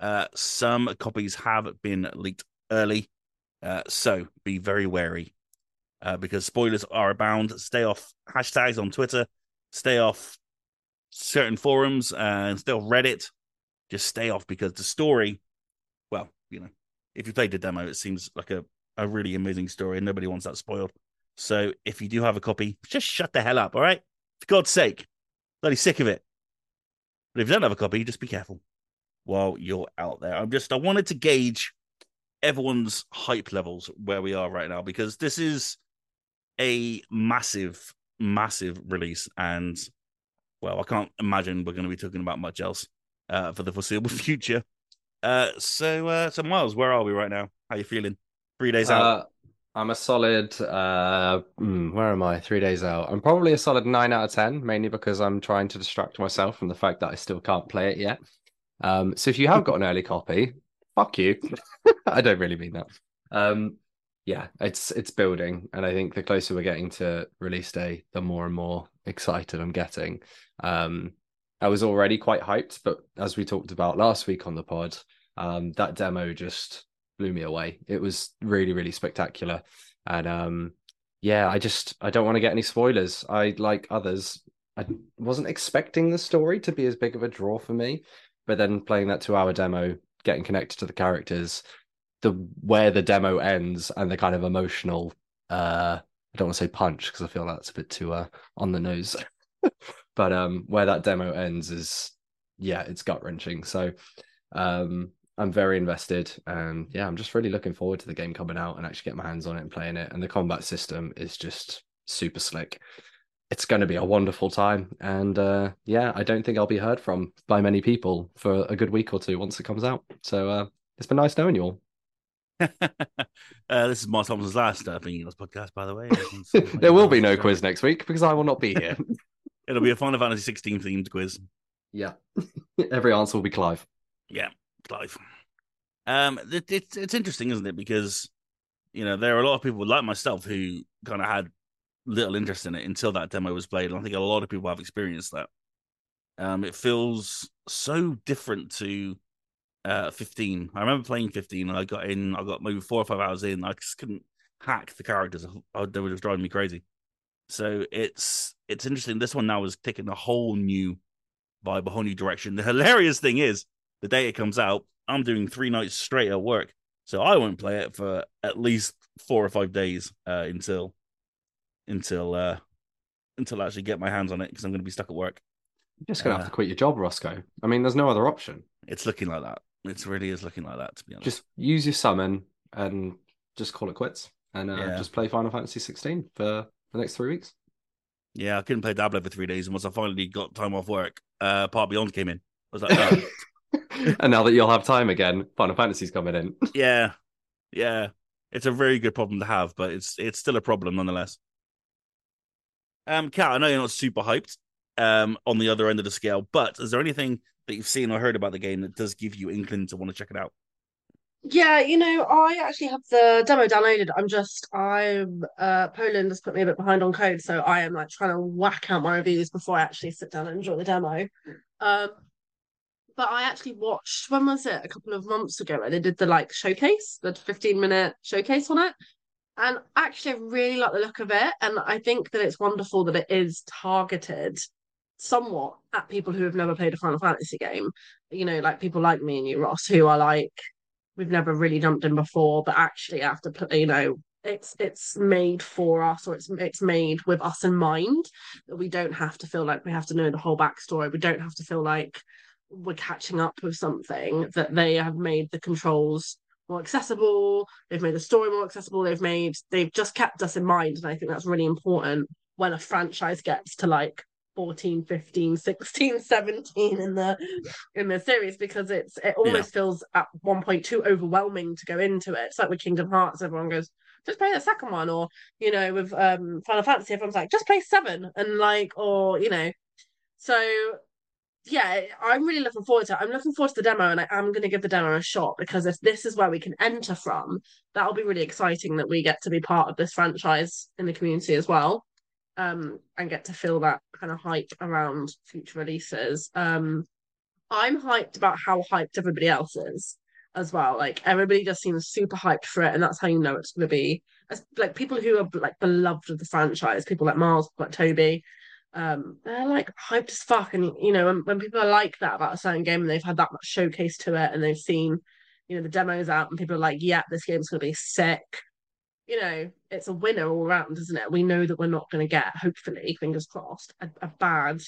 uh, some copies have been leaked early, uh, so be very wary. Uh, because spoilers are abound. Stay off hashtags on Twitter. Stay off certain forums and stay off Reddit just stay off because the story, well, you know, if you played the demo, it seems like a, a really amazing story and nobody wants that spoiled. So if you do have a copy, just shut the hell up, all right? For God's sake. Bloody sick of it. But if you don't have a copy, just be careful while you're out there. I'm just I wanted to gauge everyone's hype levels where we are right now because this is a massive, massive release and well, I can't imagine we're going to be talking about much else uh, for the foreseeable future. Uh, so, uh, so Miles, where are we right now? How you feeling? Three days out. I'm a solid. Uh, mm, where am I? Three days out. I'm probably a solid nine out of ten, mainly because I'm trying to distract myself from the fact that I still can't play it yet. Um, so if you have got an early copy, fuck you. I don't really mean that. Um, yeah, it's it's building, and I think the closer we're getting to release day, the more and more excited I'm getting. Um, I was already quite hyped, but as we talked about last week on the pod, um, that demo just blew me away. It was really, really spectacular. And um, yeah, I just I don't want to get any spoilers. I like others. I wasn't expecting the story to be as big of a draw for me, but then playing that two-hour demo, getting connected to the characters, the where the demo ends, and the kind of emotional. uh I don't want to say punch because I feel that's a bit too uh, on the nose. but um where that demo ends is yeah, it's gut wrenching. So um I'm very invested and yeah, I'm just really looking forward to the game coming out and actually get my hands on it and playing it. And the combat system is just super slick. It's going to be a wonderful time. And uh, yeah, I don't think I'll be heard from by many people for a good week or two once it comes out. So uh, it's been nice knowing you all. uh, this is Miles Thompson's last uh, Being podcast, by the way. there will be no quiz next week because I will not be here. It'll be a Final Fantasy 16 themed quiz. yeah. Every answer will be Clive. Yeah, Clive. Um, it, it's it's interesting, isn't it? Because you know there are a lot of people like myself who kind of had little interest in it until that demo was played, and I think a lot of people have experienced that. Um, it feels so different to uh 15. I remember playing 15, and I got in, I got maybe four or five hours in, I just couldn't hack the characters. They were just driving me crazy. So it's it's interesting. This one now is taking a whole new vibe, a whole new direction. The hilarious thing is, the day it comes out, I'm doing three nights straight at work, so I won't play it for at least four or five days uh, until until uh, until I actually get my hands on it because I'm going to be stuck at work. You're just going to Uh, have to quit your job, Rossko. I mean, there's no other option. It's looking like that. It really is looking like that. To be honest, Just use your summon and just call it quits and uh, Yeah. just play Final Fantasy 16 for the next three weeks. yeah, I couldn't play Diablo for three days, and once I finally got time off work, uh, Part Beyond came in. I was like, oh, and now that you'll have time again, Final Fantasy's coming in. yeah, yeah. It's a very good problem to have, but it's it's still a problem nonetheless. Um, Kat, I know you're not super hyped um on the other end of the scale, but is there anything that you've seen or heard about the game that does give you inkling to want to check it out? Yeah, you know, I actually have the demo downloaded. I'm just, I'm, uh, Poland has put me a bit behind on code, so I am like trying to whack out my reviews before I actually sit down and enjoy the demo. Um, but I actually watched, when was it? A couple of months ago, and they did the like showcase, the 15 minute showcase on it. And actually, I really like the look of it. And I think that it's wonderful that it is targeted somewhat at people who have never played a Final Fantasy game. You know, like people like me and you, Ross, who are like, we've never really jumped in before, but actually after you know it's it's made for us or it's it's made with us in mind that we don't have to feel like we have to know the whole backstory. We don't have to feel like we're catching up with something that they have made the controls more accessible they've made the story more accessible they've made they've just kept us in mind and i think that's really important when a franchise gets to like 14 15 16 17 in the in the series because it's it almost yeah. feels at one point too overwhelming to go into it. It's like with kingdom hearts everyone goes just play the second one or you know with um final fantasy everyone's like just play seven and like or you know. So yeah i'm really looking forward to it i'm looking forward to the demo and i am going to give the demo a shot because if this is where we can enter from that'll be really exciting that we get to be part of this franchise in the community as well um, and get to feel that kind of hype around future releases. Um, I'm hyped about how hyped everybody else is as well. Like everybody just seems super hyped for it, and that's how you know it's going to be. As, like people who are like beloved of the franchise, people like Miles, like Toby, um, they're like hyped as fuck. And you know, when, when people are like that about a certain game and they've had that much showcase to it, and they've seen, you know, the demos out, and people are like, "Yeah, this game's to be sick." you know, it's a winner all around, isn't it? We know that we're not to get, hopefully, fingers crossed, a, a bad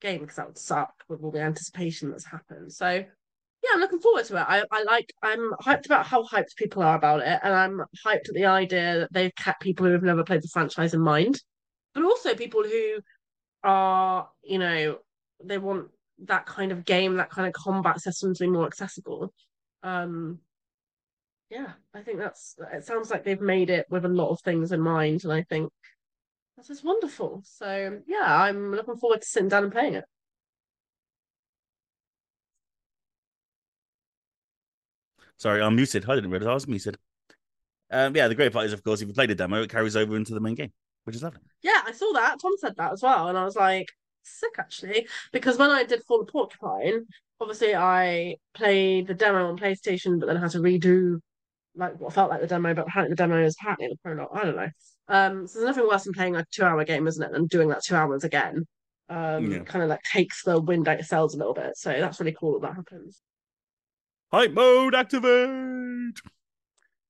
game because that would suck with all the anticipation that's happened. So, yeah, I'm looking forward to it. I, I like, I'm hyped about how hyped people are about it, and I'm hyped at the idea that they've kept people who have never played the franchise in mind, but also people who are, you know, they want that kind of game, that kind of combat system to be more accessible. Um, yeah, I think that's it sounds like they've made it with a lot of things in mind, and I think that's just wonderful. So yeah, I'm looking forward to sitting down and playing it. Sorry, I'm muted. I didn't realize I was muted. Um, yeah, the great part is, of course, if you play the demo, it carries over into the main game, which is lovely. Yeah, I saw that. Tom said that as well, and I was like, sick actually, because when I did Fall of Porcupine, obviously I played the demo on PlayStation, but then had to redo like what felt like the demo, but apparently the demo is apparently the prologue. I don't know. Um, so there's nothing worse than playing a two-hour game, isn't it, than doing that two hours again. Um, yeah. kind of like takes the wind out of sails a little bit. So that's really cool that that happens. Hype mode activate.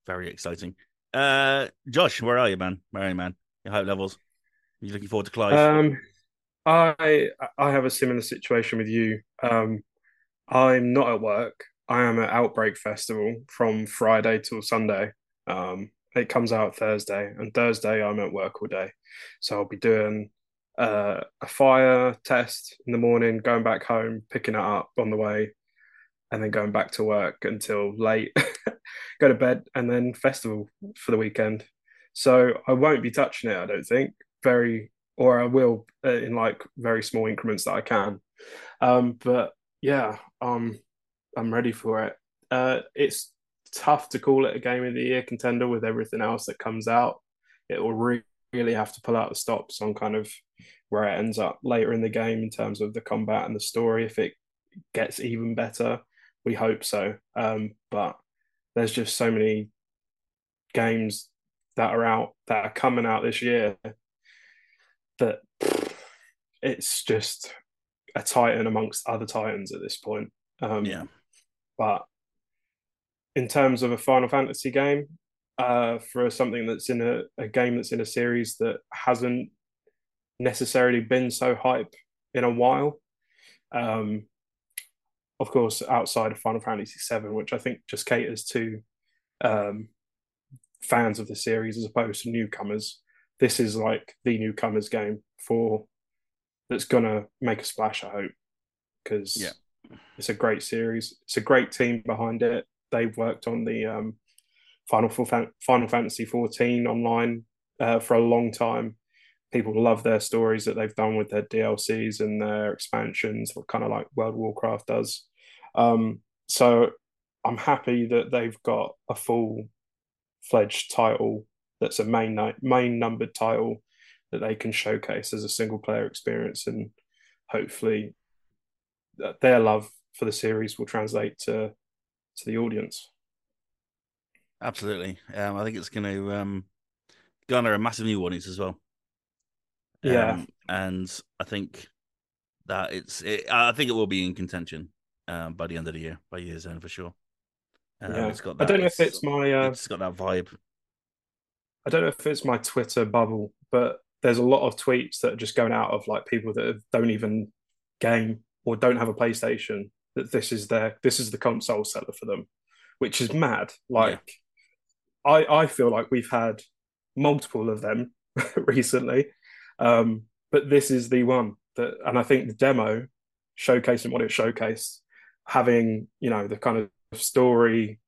Very exciting. Uh, Josh, where are you, man? Where are you, man? Your hype levels. Are you looking forward to Clive? Um, I I have a similar situation with you. Um, I'm not at work. I am at Outbreak Festival from Friday till Sunday. Um, it comes out Thursday, and Thursday I'm at work all day. So I'll be doing uh, a fire test in the morning, going back home, picking it up on the way, and then going back to work until late, go to bed, and then festival for the weekend. So I won't be touching it, I don't think. Very, or I will uh, in like very small increments that I can. Um, but yeah, um, I'm ready for it. Uh, it's tough to call it a game of the year contender with everything else that comes out. It will re- really have to pull out the stops on kind of where it ends up later in the game in terms of the combat and the story. If it gets even better, we hope so. Um, but there's just so many games that are out that are coming out this year that it's just a titan amongst other titans at this point. Um, yeah. But in terms of a Final Fantasy game, uh, for something that's in a, a game that's in a series that hasn't necessarily been so hype in a while, um, of course, outside of Final Fantasy VII, which I think just caters to um, fans of the series as opposed to newcomers. This is like the newcomers game for that's gonna make a splash. I hope because yeah. It's a great series. It's a great team behind it. They've worked on the um, Final Final Fantasy 14 online uh, for a long time. People love their stories that they've done with their DLCs and their expansions, kind of like World Warcraft does. Um, so I'm happy that they've got a full fledged title that's a main main numbered title that they can showcase as a single player experience, and hopefully their love for the series will translate to to the audience. Absolutely, um, I think it's going to um, garner a massive new audience as well. Yeah, um, and I think that it's it, I think it will be in contention um, by the end of the year, by year's end for sure. Um, yeah. it's got that, I don't know if it's my. Uh, it's got that vibe. I don't know if it's my Twitter bubble, but there's a lot of tweets that are just going out of like people that don't even game or don't have a PlayStation. That this is their this is the console seller for them, which is mad. Like, yeah. I I feel like we've had multiple of them recently, um, but this is the one that, and I think the demo showcasing what it showcased, having you know the kind of story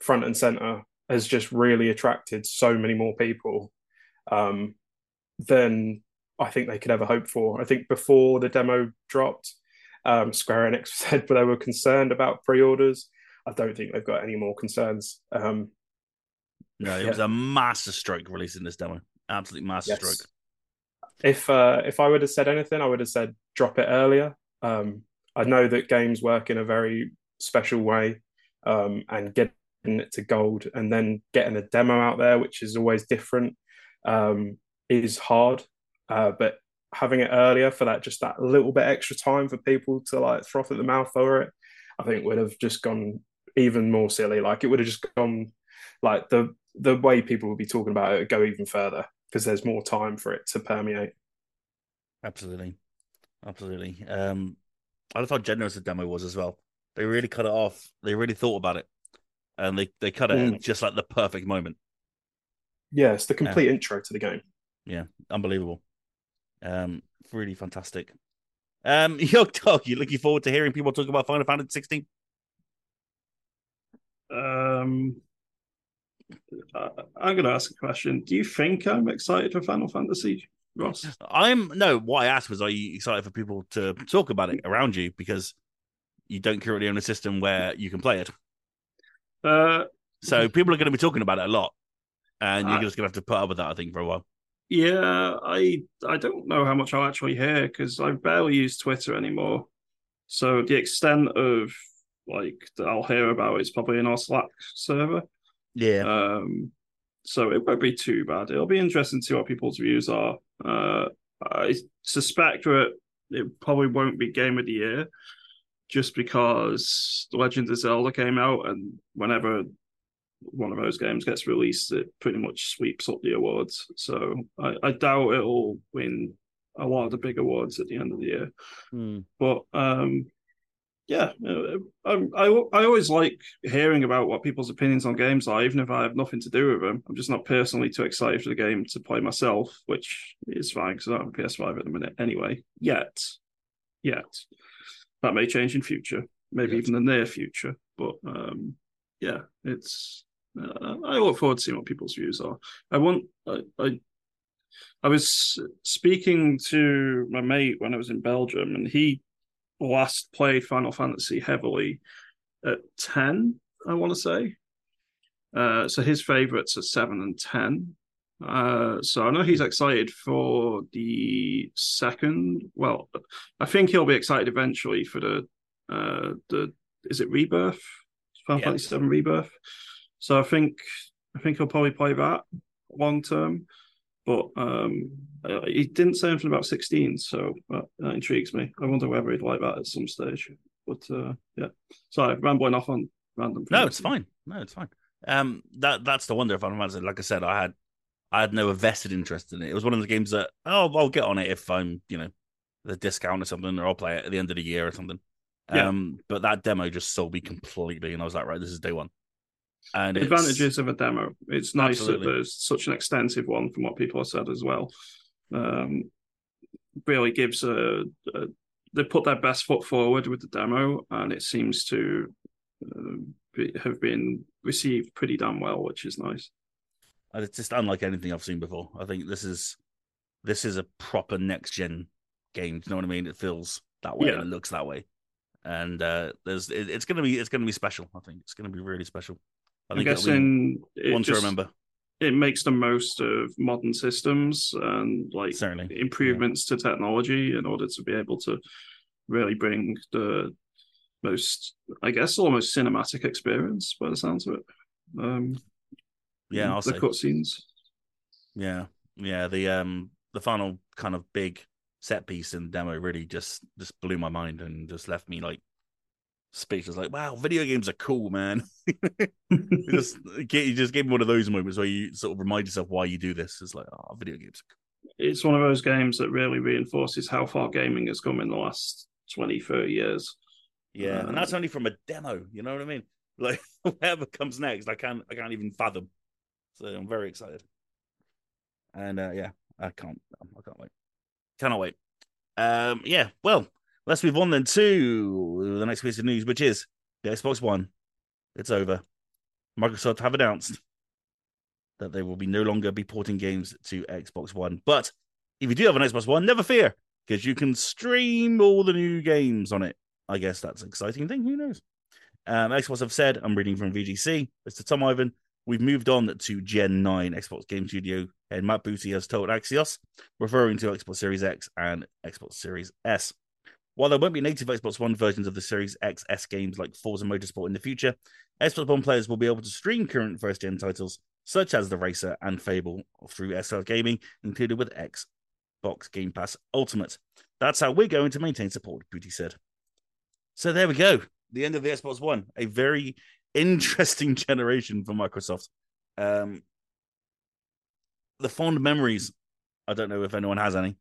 front and center has just really attracted so many more people um, than I think they could ever hope for. I think before the demo dropped, um, Square Enix said they were concerned about pre-orders. I don't think they've got any more concerns. Um, no, it yeah. was a master stroke releasing this demo. Absolute masterstroke. yes. If uh, if I would have said anything, I would have said drop it earlier. Um, I know that games work in a very special way, um, and getting it to gold and then getting a demo out there, which is always different, um, is hard. Uh, but having it earlier for that just that little bit extra time for people to like froth at the mouth over it, I think would have just gone even more silly. Like it would have just gone like the the way people would be talking about it would go even further because there's more time for it to permeate. Absolutely, absolutely. Um, I love how generous the demo was as well. They really cut it off. They really thought about it, and they they cut it mm. just like the perfect moment. Yeah, it's the complete yeah. intro to the game. Yeah, unbelievable. Um, really fantastic. Um, Yog Dog, you looking forward to hearing people talk about Final Fantasy 16? Um, I'm going to ask a question. Do you think I'm excited for Final Fantasy, Ross? I'm no. What I asked was, are you excited for people to talk about it around you because you don't currently own a system where you can play it? Uh, so people are going to be talking about it a lot, and you're I, just going to have to put up with that, I think, for a while. Yeah, I I don't know how much I'll actually hear because I barely use Twitter anymore. So the extent of like that I'll hear about is probably in our Slack server. Yeah. Um, so it won't be too bad. It'll be interesting to see what people's views are. Uh, I suspect that it probably won't be game of the year, just because The Legend of Zelda came out, and whenever one of those games gets released, it pretty much sweeps up the awards. So I, I doubt it'll win a lot of the big awards at the end of the year. Mm. But um, yeah, uh, I, I, I always like hearing about what people's opinions on games are, even if I have nothing to do with them. I'm just not personally too excited for the game to play myself, which is fine because I don't have a PS5 at the minute anyway. Yet, yet that may change in future, maybe yes. even the near future. But um, yeah, it's. Uh, I look forward to seeing what people's views are. I want. I, I I was speaking to my mate when I was in Belgium, and he last played Final Fantasy heavily at 10, I want to say. Uh, so his favorites are 7 and 10. Uh, so I know he's excited for the second. Well, I think he'll be excited eventually for the uh, the is it Rebirth? Final yeah. Fantasy Seven Rebirth. So I think I think he'll probably play that long term. But um, uh, he didn't say anything about 16, so that, that, intrigues me. I wonder whether he'd like that at some stage. But uh, yeah, sorry, rambling off on random. No, it's fine. No, it's fine. Um, that that's the wonder of Final Fantasy. Like I said, I had I had no vested interest in it. It was one of the games that oh, I'll get on it if I'm you know the discount or something, or I'll play it at the end of the year or something. Yeah. Um, but that demo just sold me completely, and I was like, right, this is day one. And the advantages of a demo. It's nice absolutely. that there's such an extensive one from what people have said as well. Um, really gives a, a, they put their best foot forward with the demo, and it seems to uh, be, have been received pretty damn well, which is nice. And it's just unlike anything I've seen before. I think this is this is a proper next gen game. Do you know what I mean? It feels that way yeah. and it looks that way. and uh, there's it, it's gonna be it's gonna be special. I think it's gonna be really special. I I'm think guessing one to remember. It makes the most of modern systems and like Certainly, improvements to technology in order to be able to really bring the most, I guess, almost cinematic experience by the sounds of it. Um, yeah, I'll the cutscenes. Yeah, yeah. The um the final kind of big set piece in the demo really just just blew my mind and just left me like speechless. Like, wow, video games are cool, man. Just you just gave me one of those moments where you sort of remind yourself why you do this. It's like, oh, video games. Are cool. it's one of those games that really reinforces how far gaming has come in the last 20, 30 years. Yeah, and that's Uh, only from a demo. You know what I mean? Like whatever comes next, I can't I can't even fathom. So I'm very excited. And uh yeah, I can't I can't wait. Cannot wait. Um yeah, well, let's move on then to the next piece of news, which is the Xbox One. It's over. Microsoft have announced that they will be no longer be porting games to Xbox One. But if you do have an Xbox One, never fear, because you can stream all the new games on it. I guess that's an exciting thing. Who knows? Um, Xbox have said, I'm reading from VGC, Mr. Tom Ivan, we've moved on to Gen 9 Xbox Game Studio, and Matt Booty has told Axios, referring to Xbox Series X and Xbox Series S. While there won't be native Xbox One versions of the Series X S games like Forza Motorsport in the future, Xbox One players will be able to stream current first gen titles such as The Racer and Fable through SL Gaming, included with Xbox Game Pass Ultimate. That's how we're going to maintain support, Booty said. So there we go. The end of the Xbox One. A very interesting generation for Microsoft. Um, the fond memories. I don't know if anyone has any,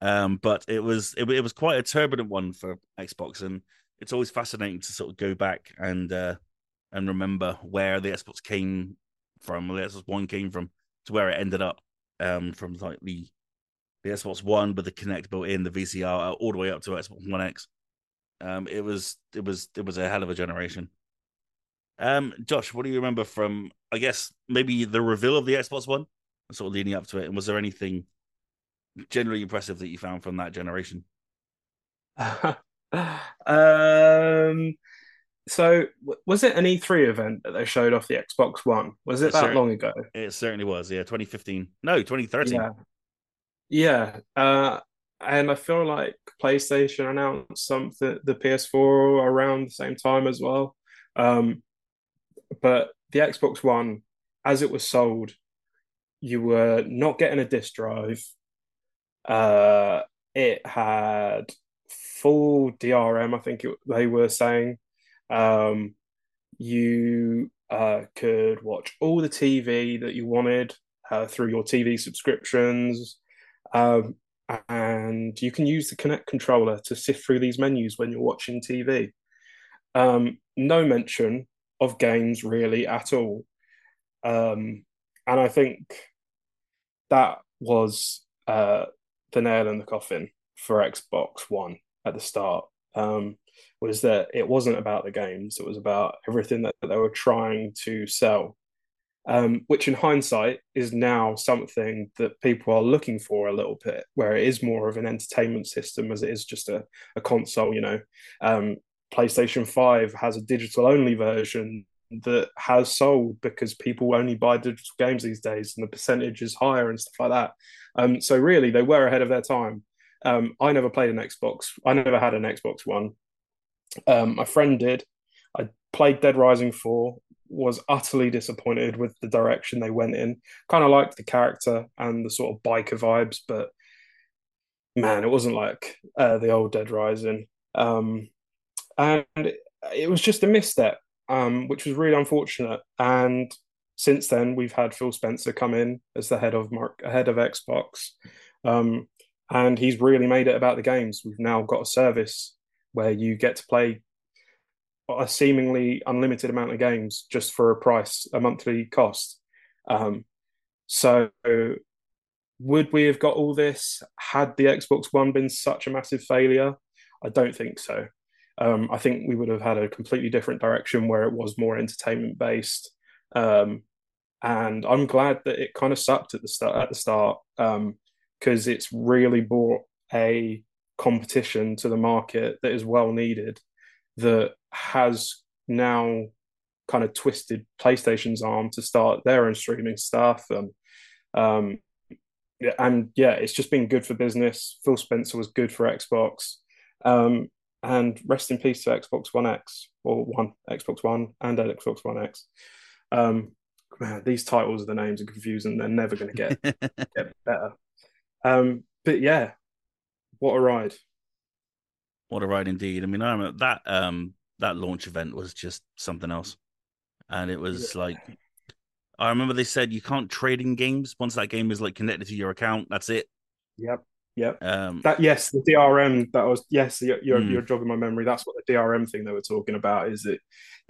um, but it was it, it was quite a turbulent one for Xbox, and it's always fascinating to sort of go back and uh, and remember where the Xbox came from, where the Xbox One came from, to where it ended up. Um, from like the the Xbox One with the Kinect built in, the VCR, all the way up to Xbox One X. Um, it was it was it was a hell of a generation. Um, Josh, what do you remember from I guess maybe the reveal of the Xbox One, sort of leading up to it, and was there anything generally impressive that you found from that generation? um, so w- was it an E3 event that they showed off the Xbox One? Was it Yes, that long ago? It certainly was, yeah, 2015. No, 2013. Yeah. Yeah. Uh, and I feel like PlayStation announced something, the PS4 around the same time as well. Um, but the Xbox One, as it was sold, you were not getting a disk drive. Uh, it had full DRM, I think it, they were saying. Um, you uh, could watch all the TV that you wanted uh, through your TV subscriptions. Um, and you can use the Kinect controller to sift through these menus when you're watching TV. Um, no mention of games really at all. Um, and I think that was uh, the nail in the coffin for Xbox One at the start. Um, was that it wasn't about the games; it was about everything that, that they were trying to sell um, which in hindsight is now something that people are looking for a little bit, where it is more of an entertainment system as it is just a, a console. You know, um, PlayStation 5 has a digital only version that has sold because people only buy digital games these days and the percentage is higher and stuff like that. Um, so, really, they were ahead of their time. Um, I never played an Xbox, I never had an Xbox One. Um, my friend did. I played Dead Rising 4, was utterly disappointed with the direction they went in. Kind of liked the character and the sort of biker vibes, but man, it wasn't like uh, the old Dead Rising. Um, and it, was just a misstep, um, which was really unfortunate. And since then, we've had Phil Spencer come in as the head of Mark, head of Xbox, um, and he's really made it about the games. We've now got a service where you get to play a seemingly unlimited amount of games just for a price, a monthly cost. Um, so, would we have got all this had the Xbox One been such a massive failure? I don't think so. Um, I think we would have had a completely different direction where it was more entertainment based. Um, and I'm glad that it kind of sucked at the start. At the start, because it's really brought a competition to the market that is well needed. that has now kind of twisted PlayStation's arm to start their own streaming stuff and um and yeah, it's just been good for business. Phil Spencer was good for Xbox. Um, and rest in peace to Xbox One X or One Xbox One and Xbox One X. Um, man, these titles of the names are confusing. They're never going to get get better. Um, but yeah, what a ride! What a ride indeed. I mean, I remember that um that launch event was just something else, and it was like I remember they said you can't trade in games once that game is like connected to your account. That's it. Yep. Yep. Um, That yes, the DRM that was yes, you're you're, Mm. you're jogging my memory. That's what the DRM thing they were talking about is that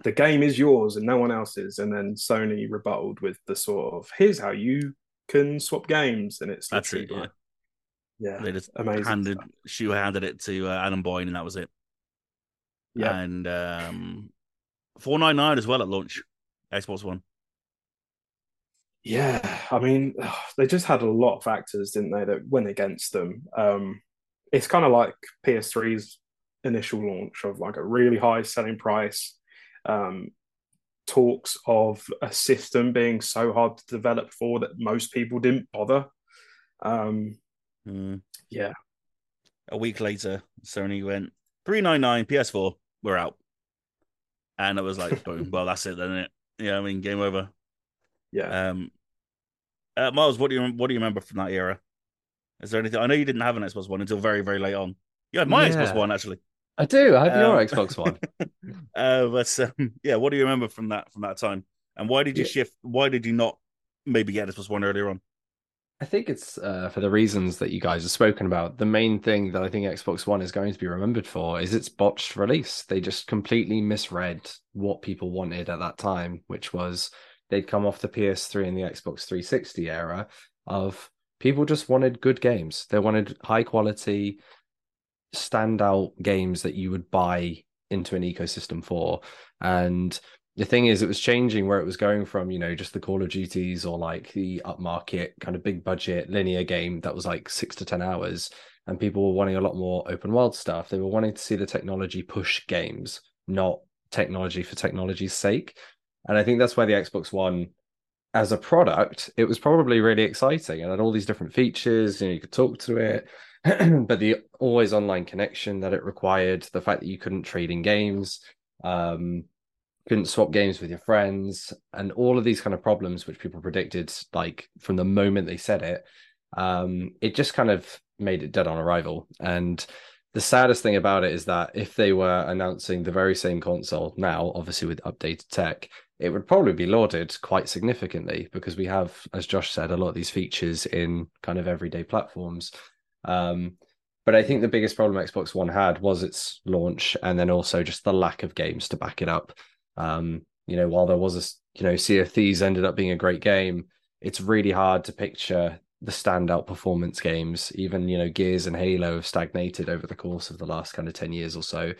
the game is yours and no one else's. And then Sony rebutted with the sort of here's how you can swap games, and it's That's it, yeah. like- yeah, they just amazing. handed stuff. Shu handed it to uh, Adam Boyes, and that was it. Yeah, And um, four nine nine as well at launch, Xbox One. Yeah, I mean, they just had a lot of factors, didn't they, that went against them. Um, it's kind of like PS3's initial launch of like a really high selling price, um, talks of a system being so hard to develop for that most people didn't bother. Um, Mm. yeah, A week later, Sony went three nine nine PS4. We're out, and it was like boom. Well, that's it, then, it? Yeah, I mean, game over. Yeah. Um, uh, Miles, what do you what do you remember from that era? Is there anything? I know you didn't have an Xbox One until very very late on. You had my Xbox One actually. I do. I have your Um, Xbox One. Uh, but um, yeah, what do you remember from that from that time? And why did you Yeah. shift? Why did you not maybe get Xbox One earlier on? I think it's uh, for the reasons that you guys have spoken about. The main thing that I think Xbox One is going to be remembered for is its botched release. They just completely misread what people wanted at that time, which was they'd come off the PS3 and the Xbox 360 era of people just wanted good games. They wanted high quality, standout games that you would buy into an ecosystem for. And the thing is, it was changing where it was going from, you know, just the Call of Duties or like the upmarket kind of big budget linear game that was like six to 10 hours. And people were wanting a lot more open world stuff. They were wanting to see the technology push games, not technology for technology's sake. And I think that's why the Xbox One, as a product, it was probably really exciting and had all these different features. You know, you could talk to it, but the always online connection that it required, the fact that you couldn't trade in games, um, couldn't swap games with your friends, and all of these kind of problems which people predicted, like from the moment they said it, um, it just kind of made it dead on arrival. And the saddest thing about it is that if they were announcing the very same console now, obviously with updated tech, it would probably be lauded quite significantly because we have, as Josh said, a lot of these features in kind of everyday platforms. Um, but I think the biggest problem Xbox One had was its launch, and then also just the lack of games to back it up. Um, you know, while there was a, you know, Sea of Thieves ended up being a great game, it's really hard to picture the standout performance games. Even you know, Gears and Halo have stagnated over the course of the last kind of ten years or so,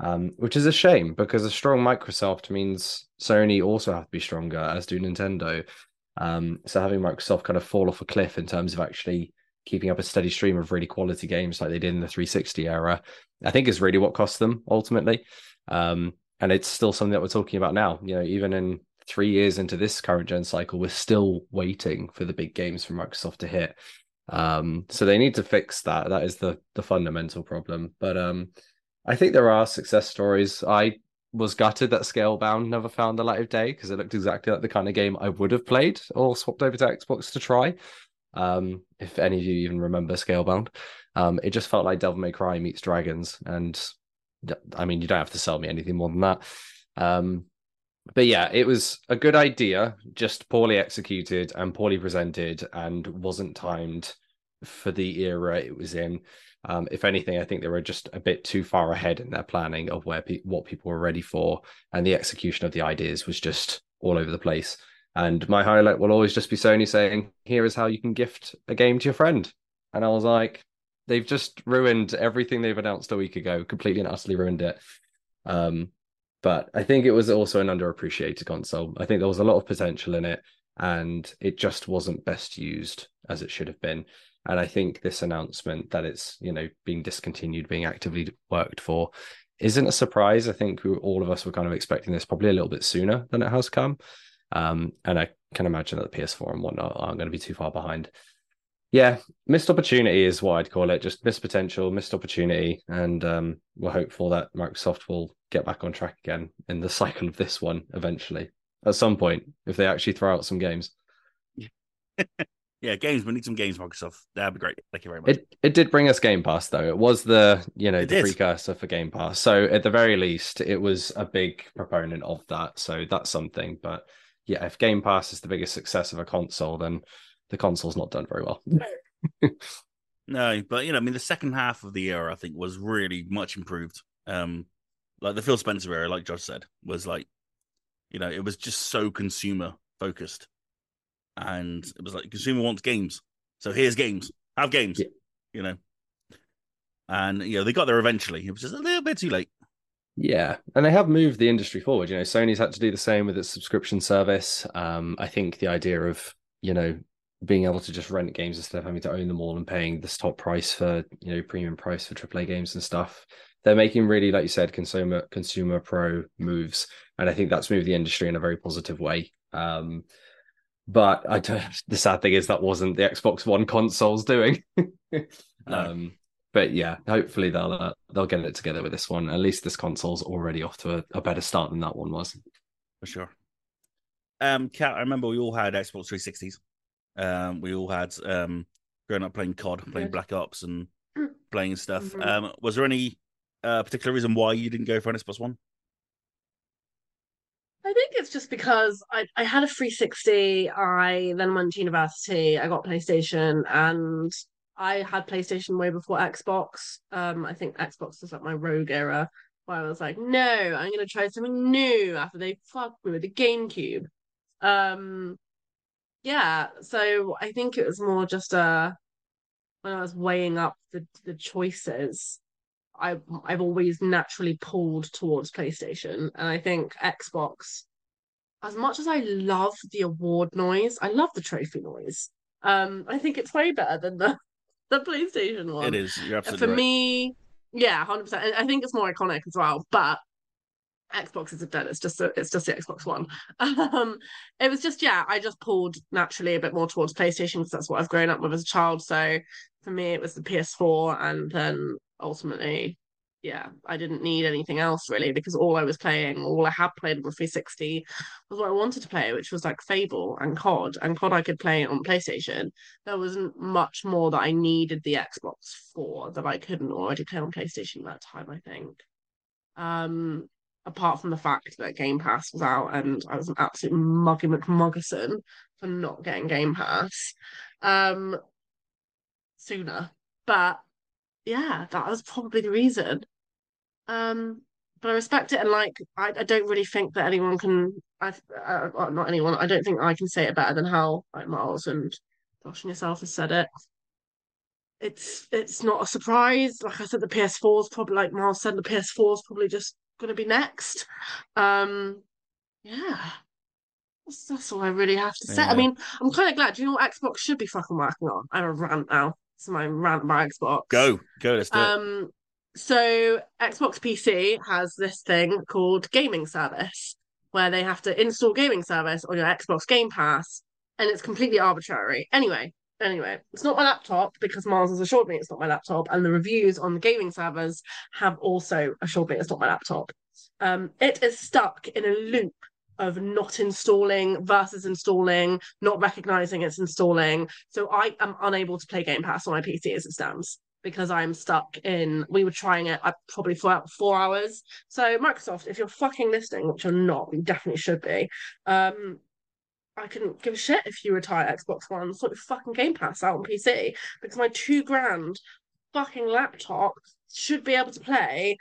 um, which is a shame because a strong Microsoft means Sony also have to be stronger, as do Nintendo. Um, so having Microsoft kind of fall off a cliff in terms of actually keeping up a steady stream of really quality games like they did in the 360 era, I think is really what cost them ultimately. Um, and it's still something that we're talking about now. You know, even in three years into this current gen cycle, we're still waiting for the big games from Microsoft to hit. Um, so they need to fix that. That is the the fundamental problem. But um, I think there are success stories. I was gutted that Scalebound never found the light of day because it looked exactly like the kind of game I would have played or swapped over to Xbox to try. Um, if any of you even remember Scalebound, um, it just felt like Devil May Cry meets Dragons, and I mean, you don't have to sell me anything more than that. Um, but yeah, it was a good idea, just poorly executed and poorly presented, and wasn't timed for the era it was in. Um, if anything, I think they were just a bit too far ahead in their planning of where pe- what people were ready for, and the execution of the ideas was just all over the place. And my highlight will always just be Sony saying, "Here is how you can gift a game to your friend," and I was like, "They've just ruined everything they've announced a week ago, completely and utterly ruined it." Um, but I think it was also an underappreciated console. I think there was a lot of potential in it, and it just wasn't best used as it should have been. And I think this announcement that it's you know being discontinued, being actively worked for, isn't a surprise. I think we, all of us were kind of expecting this probably a little bit sooner than it has come. Um, and I can imagine that the PS4 and whatnot aren't going to be too far behind. Yeah, missed opportunity is what I'd call it. Just missed potential, missed opportunity, and um, we're hopeful that Microsoft will get back on track again in the cycle of this one eventually at some point if they actually throw out some games. yeah, games. We need some games, Microsoft. That'd be great. Thank you very much. It it did bring us Game Pass though. It was the you know It the did. precursor for Game Pass. So at the very least, it was a big proponent of that. So that's something. But yeah, if Game Pass is the biggest success of a console, then the console's not done very well. No, but you know, I mean, the second half of the year, I think, was really much improved. Um, like the Phil Spencer era, like Josh said, was like, you know, it was just so consumer focused, and it was like consumer wants games, so here's games, have games, Yeah. you know, and you know they got there eventually. It was just a little bit too late. Yeah, and they have moved the industry forward. You know, Sony's had to do the same with its subscription service. Um, I think the idea of you know being able to just rent games instead of having to own them all and paying this top price for you know premium price for AAA games and stuff, they're making really, like you said, consumer consumer pro moves, and I think that's moved the industry in a very positive way. Um, but I don't, the sad thing is that wasn't the Xbox One consoles doing. um, but yeah, hopefully they'll uh, they'll get it together with this one. At least this console's already off to a, a better start than that one was. for sure. Um, Kat, I remember we all had Xbox 360s. Um, we all had um, growing up playing COD, playing Black Ops, and playing stuff. Mhm. Um, was there any uh, particular reason why you didn't go for an Xbox One? I think it's just because I, I had a 360. I then went to university. I got PlayStation, and I had PlayStation way before Xbox. Um, I think Xbox was like my rogue era, where I was like, no, I'm gonna try something new after they fucked me with the GameCube. Um, yeah. So I think it was more just uh when I was weighing up the the choices. I I've always naturally pulled towards PlayStation, and I think Xbox. As much as I love the award noise, I love the trophy noise. Um, I think it's way better than the the PlayStation one. It is. You're For right. me, yeah, hundred percent. I think it's more iconic as well. But Xbox isn't dead. It's just a, it's just the Xbox One. Um, it was just yeah. I just pulled naturally a bit more towards PlayStation because that's what I've grown up with as a child. So for me, it was the PS4, and then ultimately, yeah, I didn't need anything else really because all I was playing, all I had played on the 360 was what I wanted to play, which was like Fable and COD, and COD I could play on PlayStation. There wasn't much more that I needed the Xbox for that I couldn't already play on PlayStation at that time. I think. Um, apart from the fact that Game Pass was out and I was an absolute muggy McMuggerson for not getting Game Pass um sooner. But yeah, that was probably the reason. Um, but I respect it and like I, I don't really think that anyone can I uh, well, not anyone, I don't think I can say it better than how like Miles and Josh and yourself has said it. It's it's not a surprise. Like I said, the PS4 is probably like Miles said, the PS4 is probably just gonna be next. Um, yeah, that's, that's all I really have to say. I mean, I'm kind of glad. Do you know what Xbox should be fucking working on? I have a rant now. It's my rant about Xbox. Go, go. Let's do it. Um, so Xbox PC has this thing called gaming service, where they have to install gaming service on your Xbox Game Pass, and it's completely arbitrary. Anyway, anyway, it's not my laptop because Mars has assured me it's not my laptop, and the reviews on the gaming services have also assured me it's not my laptop. Um, it is stuck in a loop of not installing versus installing, not recognizing it's installing. So I am unable to play Game Pass on my PC as it stands because I'm stuck in. We were trying it uh, probably for about four hours. So Microsoft, if you're fucking listening, which you're not, you definitely should be. Um, I couldn't give a shit if you retire Xbox One, sort of fucking Game Pass out on PC because my two grand fucking laptop should be able to play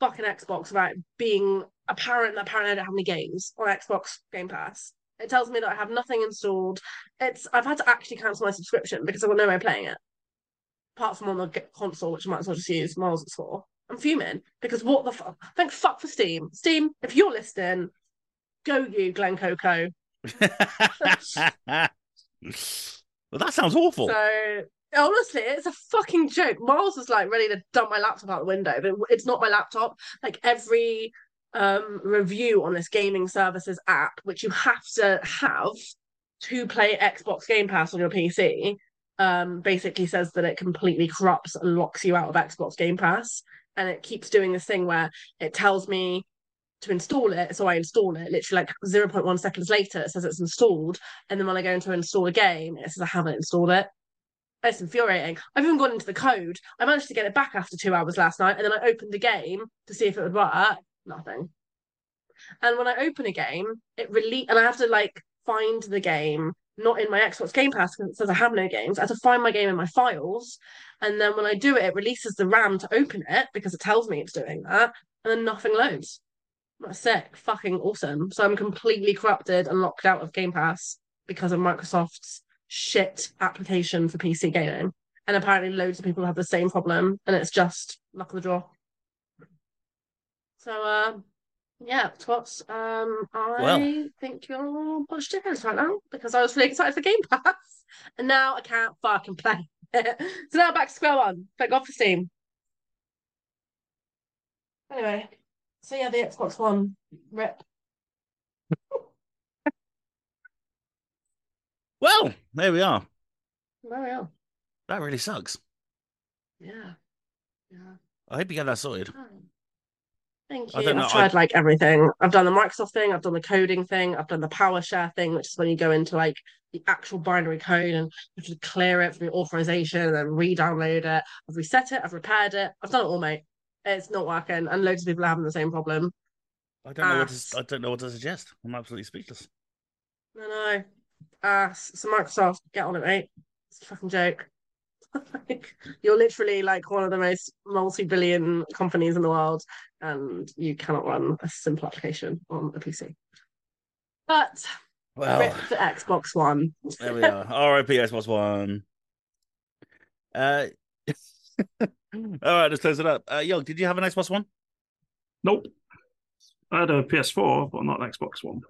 fucking Xbox without being apparent that apparently I don't have any games on Xbox Game Pass. It tells me that I have nothing installed. It's I've had to actually cancel my subscription because I've got no way of playing it. Apart from on the console, which I might as well just use Miles it's for. I'm fuming because what the fuck? Thank fuck for Steam. Steam, if you're listening, go you, Glen Coco. well, that sounds awful. So Honestly, it's a fucking joke. Miles was like ready to dump my laptop out the window, but it's not my laptop. Like every um review on this gaming services app, which you have to have to play Xbox Game Pass on your PC, um, basically says that it completely corrupts and locks you out of Xbox Game Pass. And it keeps doing this thing where it tells me to install it. So I install it. Literally, like 0.1 seconds later, it says it's installed. And then when I go into install a game, it says I haven't installed it. It's infuriating. I've even gone into the code. I managed to get it back after two hours last night. And then I opened the game to see if it would work. Nothing. And when I open a game, it release and I have to like find the game not in my Xbox Game Pass because it says I have no games. I have to find my game in my files. And then when I do it, it releases the RAM to open it because it tells me it's doing that. And then nothing loads. That's sick. Fucking awesome. So I'm completely corrupted and locked out of Game Pass because of Microsoft's shit application for PC gaming. And apparently loads of people have the same problem and it's just luck of the draw. So uh yeah, twats. Um, I Well. think you're bush chickens right now because I was really excited for Game Pass, and now I can't fucking play. so now back to square one. Thank God for Steam. Anyway, so yeah, the Xbox One rip. Well, there we are. There we are. That really sucks. Yeah, yeah. I hope you get that sorted. Oh. Thank I you. I- tried like everything. I've done the Microsoft thing. I've done the coding thing. I've done the PowerShell thing, which is when you go into like the actual binary code and you have to clear it for the authorization and then re-download it. I've reset it. I've repaired it. I've done it all, mate. It's not working, and loads of people are having the same problem. I don't know what to. I don't know what to suggest. I'm absolutely speechless. No, no. Ass. So Microsoft, get on it, mate. It's a fucking joke. Like, You're literally like one of the most multi-billion companies in the world, and you cannot run a simple application on a PC. But Well, rip the Xbox One. there we are. R.I.P. Xbox One. Uh, all right, let's close it up. Uh, Yo, did you have an Xbox One? Nope. I had a PS4, but not an Xbox One.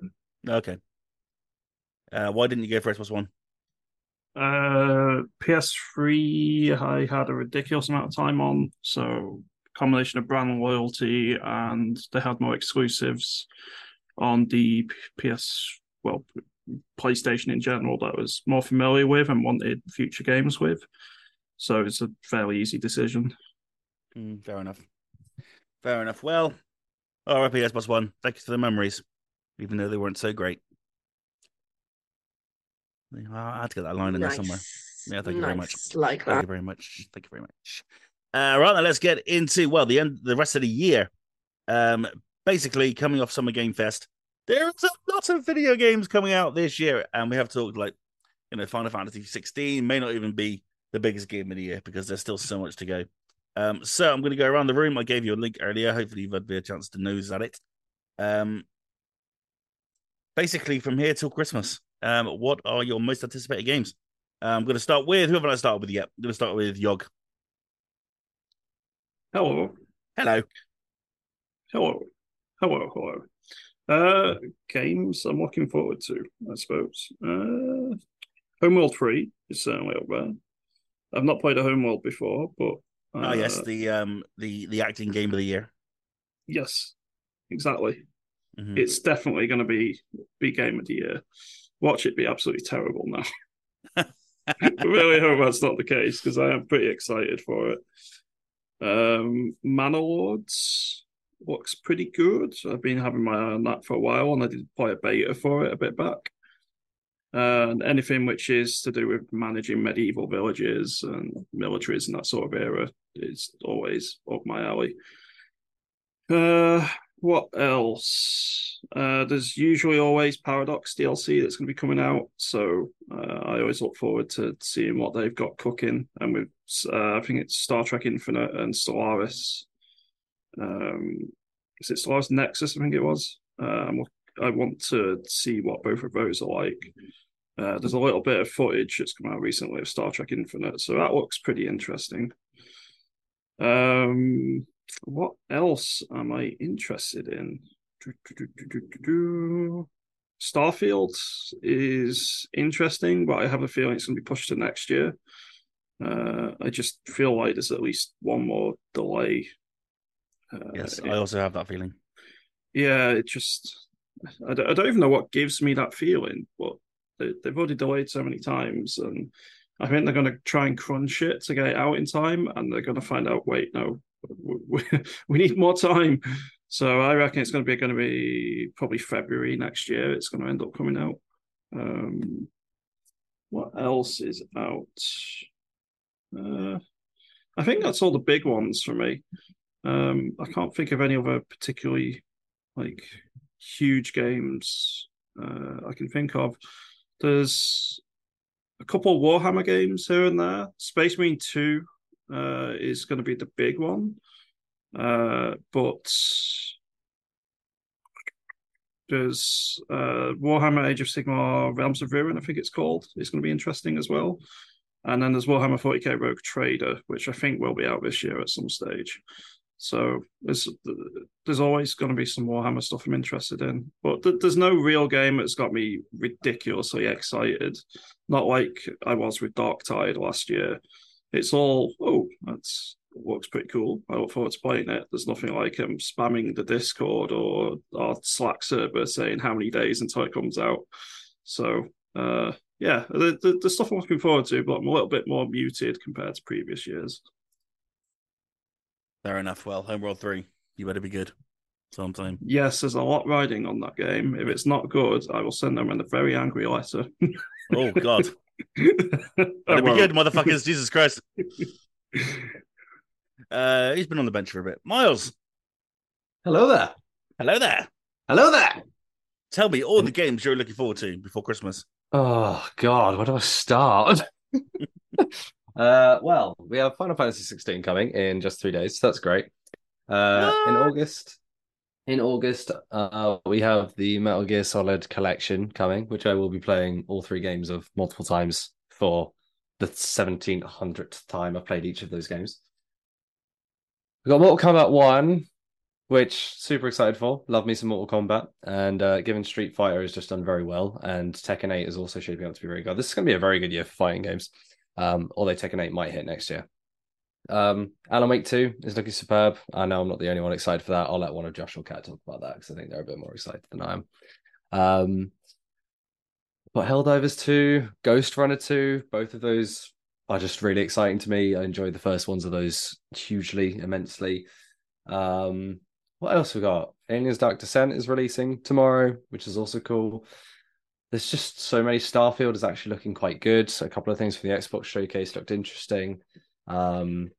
Okay. Uh, why didn't you go for Xbox One? Uh, PS3, I had a ridiculous amount of time on, so combination of brand loyalty and they had more exclusives on the PS, well, PlayStation in general that I was more familiar with and wanted future games with. So it's a fairly easy decision. Mm, fair enough. Fair enough. Well, R.I.P. Xbox One. Thank you for the memories, even though they weren't so great. I had to get that line in there somewhere. Yeah, thank you very much. Nice, Like Thank you very much. Thank you very much. Uh, right, now let's get into well the end, the rest of the year. Um, basically coming off Summer Game Fest, there's a lot of video games coming out this year, and we have talked like, you know, Final Fantasy 16 may not even be the biggest game of the year because there's still so much to go. Um, so I'm going to go around the room. I gave you a link earlier. Hopefully, you've had a chance to nose at it. Um, basically, from here till Christmas, um, what are your most anticipated games? Uh, I'm going to start with who haven't I started with yet? I'm going to start with Yog. Hello. Hello. Hello. Hello, hello. Uh, games I'm looking forward to, I suppose. Uh, Homeworld 3 is certainly up there. I've not played a Homeworld before, but uh, oh yes, the um the the acting game of the year. yes, exactly. Mhm. It's definitely going to be be game of the year. Watch it be absolutely terrible now. I really hope that's not the case because I am pretty excited for it. Um, Manor Lords looks pretty good. I've been having my eye on that for a while, and I did play a beta for it a bit back. And anything which is to do with managing medieval villages and militaries and that sort of era is always up my alley. Uh, what else? Uh, there's usually always Paradox DLC that's going to be coming out, so uh, I always look forward to seeing what they've got cooking. And with, uh, I think it's Star Trek Infinite and Stellaris. Um, is it Stellaris Nexus? I think it was. Um, I want to see what both of those are like. Uh, there's a little bit of footage that's come out recently of Star Trek Infinite, so that looks pretty interesting. Um, what else am I interested in? Do, do, do. Starfield is interesting, but I have a feeling it's going to be pushed to next year. Uh, I just feel like there's at least one more delay. Uh, Yes, it- I also have that feeling. yeah, it just I don't, I don't even know what gives me that feeling, but they, they've already delayed so many times, and I think they're going to try and crunch it to get it out in time, and they're going to find out. Wait, no, we, we need more time. So I reckon it's going to be going to be probably February next year. It's going to end up coming out. Um, what else is out? Uh, I think that's all the big ones for me. Um, I can't think of any other particularly like huge games uh, I can think of. There's a couple Warhammer games here and there. Space Marine 2 uh, is going to be the big one. Uh, but there's uh, Warhammer Age of Sigmar Realms of Ruin, I think it's called. It's going to be interesting as well. And then there's Warhammer 40k Rogue Trader, which I think will be out this year at some stage. So there's there's always going to be some Warhammer stuff I'm interested in, but th- there's no real game that's got me ridiculously excited. Not like I was with Darktide last year. It's all oh that's looks pretty cool. I look forward to playing it. There's nothing like um spamming the Discord or our Slack server saying how many days until it comes out. So uh yeah, the, the, the stuff I'm looking forward to, but I'm a little bit more muted compared to previous years. Fair enough. Well, Homeworld 3, you better be good sometime. Yes, there's a lot riding on that game. If it's not good, I will send them in a very angry letter. Oh, God. I Better be good, motherfuckers. Jesus Christ. Uh, he's been on the bench for a bit. Miles, Hello there. hello there. Hello there. Tell me all the games you're looking forward to before Christmas. Oh God, where do I start? uh, well, we have Final Fantasy 16 coming in just three days. So that's great. Uh, in August, in August, uh, we have the Metal Gear Solid collection coming, which I will be playing all three games of multiple times for the 1700th time I've played each of those games. We've got Mortal Kombat 1, which super excited for. Love me some Mortal Kombat. And uh, given Street Fighter has just done very well, and Tekken 8 is also shaping up to be very good. This is going to be a very good year for fighting games. Um, although Tekken 8 might hit next year. Um, Alan Wake 2 is looking superb. I know I'm not the only one excited for that. I'll let one of Josh or Kat talk about that because I think they're a bit more excited than I am. Um, but Helldivers 2, Ghostrunner 2, both of those are just really exciting to me. I enjoyed the first ones of those hugely, immensely. Um, what else we got? Aliens Dark Descent is releasing tomorrow, which is also cool. There's just so many. Starfield is actually looking quite good. So a couple of things for the Xbox showcase looked interesting. Um,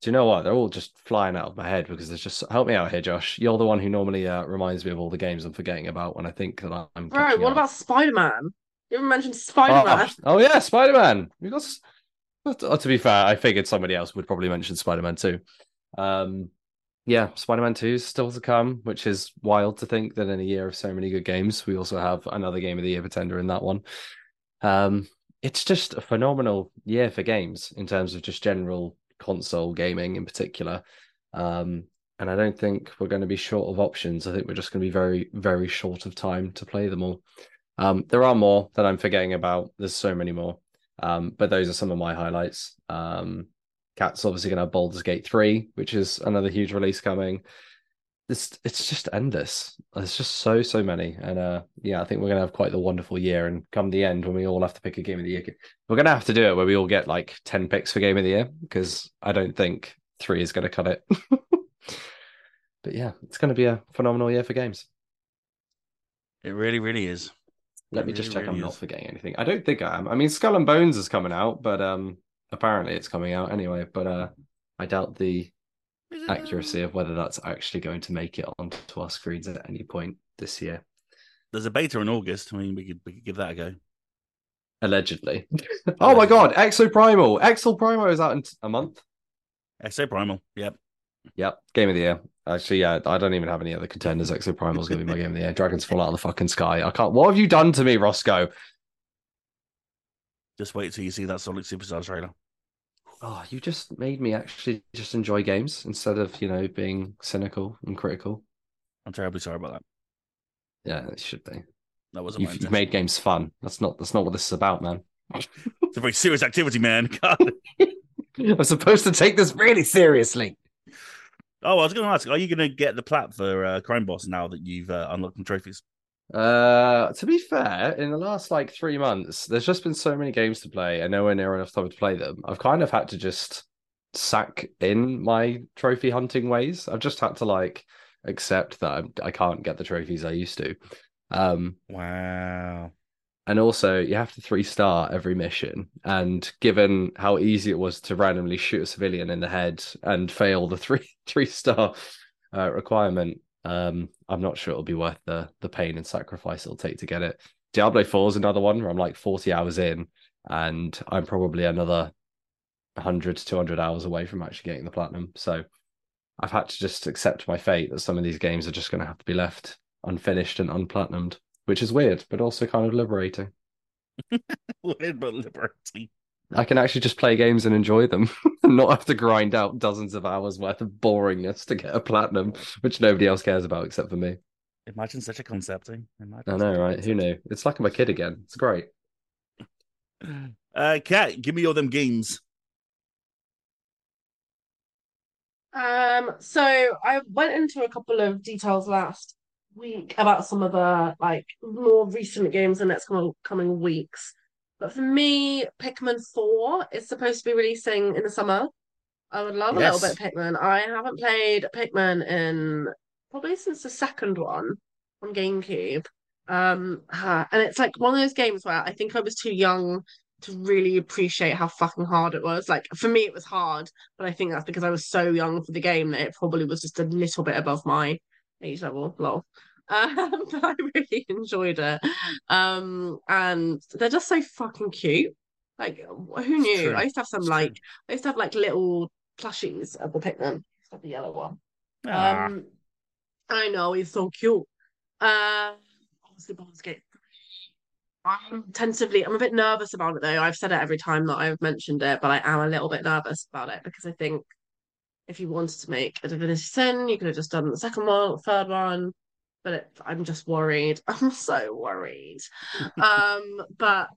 do you know what? They're all just flying out of my head because there's just help me out here, Josh. You're the one who normally uh, reminds me of all the games I'm forgetting about when I think that I'm. Bro, what about Spider Man? You haven't mentioned Spider Man. Oh, oh yeah, Spider Man. We got. but, uh, to be fair, I figured somebody else would probably mention Spider Man too. Um, yeah, Spider Man Two is still to come, which is wild to think that in a year of so many good games, we also have another game of the year pretender in that one. Um, it's just a phenomenal year for games in terms of just general console gaming in particular. Um, and I don't think we're going to be short of options. I think we're just going to be very, very short of time to play them all. Um, there are more that I'm forgetting about. There's so many more. Um, but those are some of my highlights. Um, Kat's obviously going to have Baldur's Gate 3, which is another huge release coming. It's, it's just endless. There's just so, so many. And uh, yeah, I think we're going to have quite the wonderful year. And come the end, when we all have to pick a game of the year, we're going to have to do it where we all get like 10 picks for game of the year because I don't think three is going to cut it. but yeah, it's going to be a phenomenal year for games. It really, really is. Let It me just really, check I'm really not forgetting anything. I don't think I am. I mean, Skull and Bones is coming out, but um, apparently it's coming out anyway. But uh, I doubt the Is accuracy of whether that's actually going to make it onto our screens at any point this year. There's a beta in August. I mean, we could we could give that a go. Allegedly. oh my god, Exoprimal. Exo Primal is out in a month. Exoprimal. Yep. Yep, game of the year. Actually, yeah, I don't even have any other contenders. Exoprimal is going to be my game of the year. Dragons fall out of the fucking sky. I can't. What have you done to me, Rossko? Just wait till you see that Sonic Superstars trailer. Oh, you just made me actually just enjoy games instead of you know being cynical and critical. I'm terribly sorry about that. Yeah, it should be. That wasn't You've, you've made games fun. That's not that's not what this is about, man. It's a very serious activity, man. God. I'm supposed to take this really seriously. Oh, I was going to ask, are you going to get the plat for uh, Crime Boss now that you've uh, unlocked some trophies? Uh, to be fair, in the last like three months, there's just been so many games to play and nowhere near enough time to play them. I've kind of had to just sack in my trophy hunting ways. I've just had to like accept that I'm, I can't get the trophies I used to. Um, Wow. and also you have to three star every mission. And given how easy it was to randomly shoot a civilian in the head and fail the three three star uh, requirement, um, I'm not sure it'll be worth the the pain and sacrifice it'll take to get it. Diablo 4 is another one where I'm like 40 hours in, and I'm probably another 100 to 200 hours away from actually getting the platinum. So I've had to just accept my fate that some of these games are just going to have to be left unfinished and unplatinumed, which is weird, but also kind of liberating. Weird but liberating. I can actually just play games and enjoy them and not have to grind out dozens of hours worth of boringness to get a platinum, which nobody else cares about except for me. Imagine such a concept. eh? Imagine I know, a right? Who knew? It's like I'm a kid again. It's great. Uh, Kat, give me all them games. Um, so I went into a couple of details last week about some of the like more recent games in the next couple coming weeks. But for me, Pikmin 4 is supposed to be releasing in the summer. I would love a little bit of Pikmin. I haven't played Pikmin in probably since the second one on GameCube. Um, and it's like one of those games where I think I was too young to really appreciate how fucking hard it was. Like for me, it was hard, but I think that's because I was so young for the game that it probably was just a little bit above my age level. Lol. Um, but I really enjoyed it. Um, and they're just so fucking cute. Like, who knew? I used to have some It's like true. I used to have like little plushies of the Pikmin. I used to have the yellow one. Ah, Um, I know he's so cute. Uh, obviously Baldur's Gate. I'm tentatively, I'm a bit nervous about it though. I've said it every time that I've mentioned it, but I am a little bit nervous about it because I think if you wanted to make a Divinity Sin, you could have just done the second one, third one. But it, I'm just worried. I'm so worried. Um, but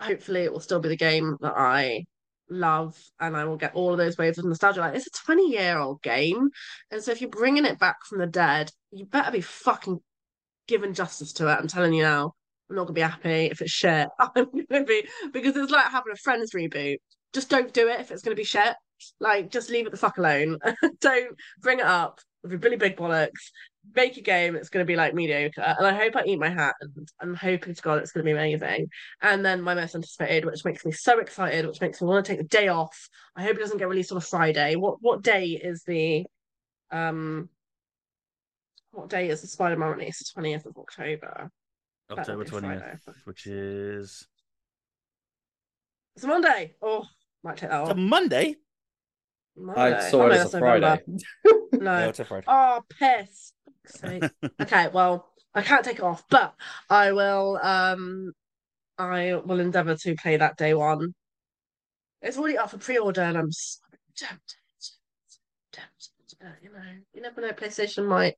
hopefully it will still be the game that I love and I will get all of those waves of nostalgia. Like it's a 20 year old game. And so if you're bringing it back from the dead, you better be fucking giving justice to it. I'm telling you now. I'm not gonna be happy if it's shit. I'm gonna be because it's like having a Friends reboot. Just don't do it if it's gonna be shit. Like just leave it the fuck alone. don't bring it up with your Billy Big Bollocks. Make a game that's gonna be like mediocre. And I hope I eat my hat and I'm hoping to God it's gonna be amazing. And then my most anticipated, which makes me so excited, which makes me want to take the day off. I hope it doesn't get released on a Friday. What what day is the um what day is the Spider-Man release? The 20th of October. October That'll be Friday. 20th, which is It's a Monday. Oh, might take that it's a Monday. Monday. I saw Oh, it no, as a. Friday. No. Yeah, it's a Friday. Oh, piss. Sake. okay, well, I can't take it off, but I will um I will endeavour to play that day one. It's already up for pre-order and I'm so tempted. Tempted. But, you know, you never know, PlayStation might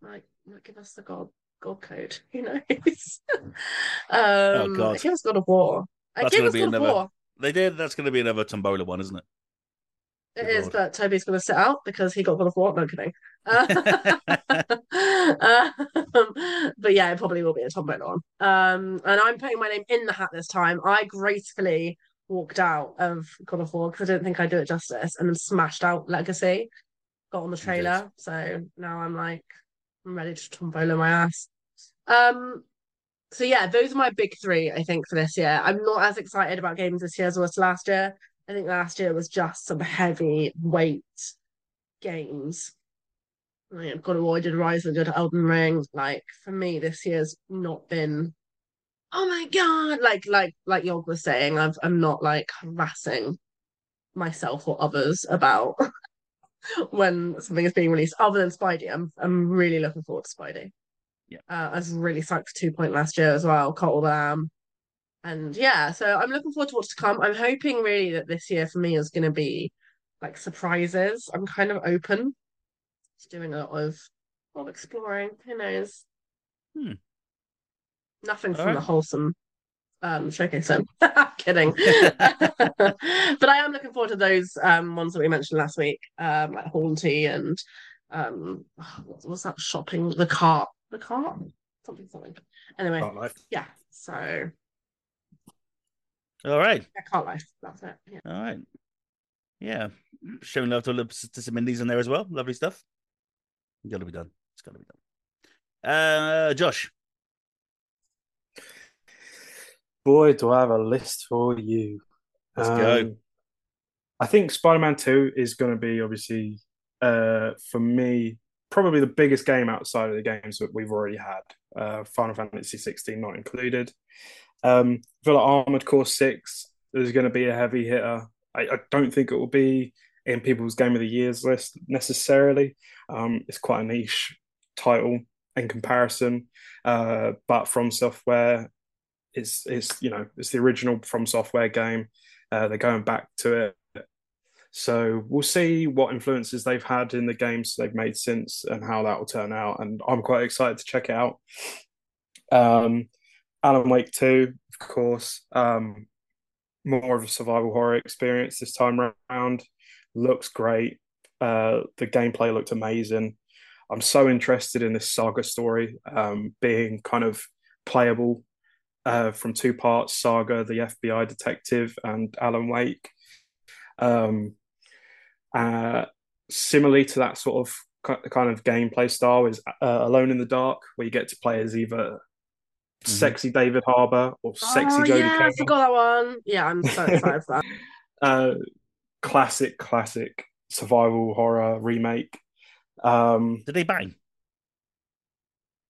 might, might give us the gold gold code. Who knows? um God. it gave us God of War. It That's us be God of War. They did. That's going to be another Tombola one, isn't it? It Good is, lord. but Toby's going to sit out because he got God of War. No kidding. Uh, um, but yeah, it probably will be a Tombola one. Um, and I'm putting my name in the hat this time. I gracefully walked out of God of War because I didn't think I'd do it justice, and then smashed out Legacy. Got on the trailer, so now I'm like, I'm ready to Tombola my ass. Um, so yeah, those are my big three. I think for this year, I'm not as excited about games this year as I was last year. I think last year was just some heavy weight games. Like, I've got to did Rise and did Elden Ring. Like for me, this year's not been. Oh my god! Like like like Yog was saying, I've I'm not like harassing myself or others about when something is being released. Other than Spidey, I'm I'm really looking forward to Spidey. Yeah. uh, I was really psyched for Two Point last year as well. Cult of the Lamb. And yeah, so I'm looking forward to what's to come. I'm hoping really that this year for me is going to be like surprises. I'm kind of open to doing a lot of, of exploring. Who knows? Hmm. Nothing All from the right. wholesome um, showcase him. Kidding. but I am looking forward to those um, ones that we mentioned last week, um, like Haunty and um, what was that shopping? The cart, the cart, something, something. Anyway, yeah. So All right. yeah, cart life. That's it. Yeah. All right. Yeah. Showing love to, to some indies in there as well. Lovely stuff. Got to be done. It's got to be done. Uh, Josh. Boy, do I have a list for you. Let's go. Um, I think Spider-Man 2 is going to be obviously uh, for me probably the biggest game outside of the games that we've already had. Uh, Final Fantasy 16 not included. Um, Armored Core 6 is going to be a heavy hitter. I, I don't think it will be in people's Game of the Years list necessarily. Um, it's quite a niche title in comparison, uh, but From Software it's it's you know it's the original From Software game. Uh, they're going back to it, so we'll see what influences they've had in the games they've made since and how that will turn out. And I'm quite excited to check it out. Um, Alan Wake Two, of course, um, more of a survival horror experience this time around. Looks great. Uh, the gameplay looked amazing. I'm so interested in this saga story um, being kind of playable uh, from two parts Saga, the FBI detective, and Alan Wake. Um, uh, similarly to that sort of kind of gameplay style is uh, Alone in the Dark, where you get to play as either sexy David Harbour or sexy oh, Jodie yeah, I forgot that one. Yeah, I'm so excited for that. uh, classic, classic survival horror remake. Um, Did they bang?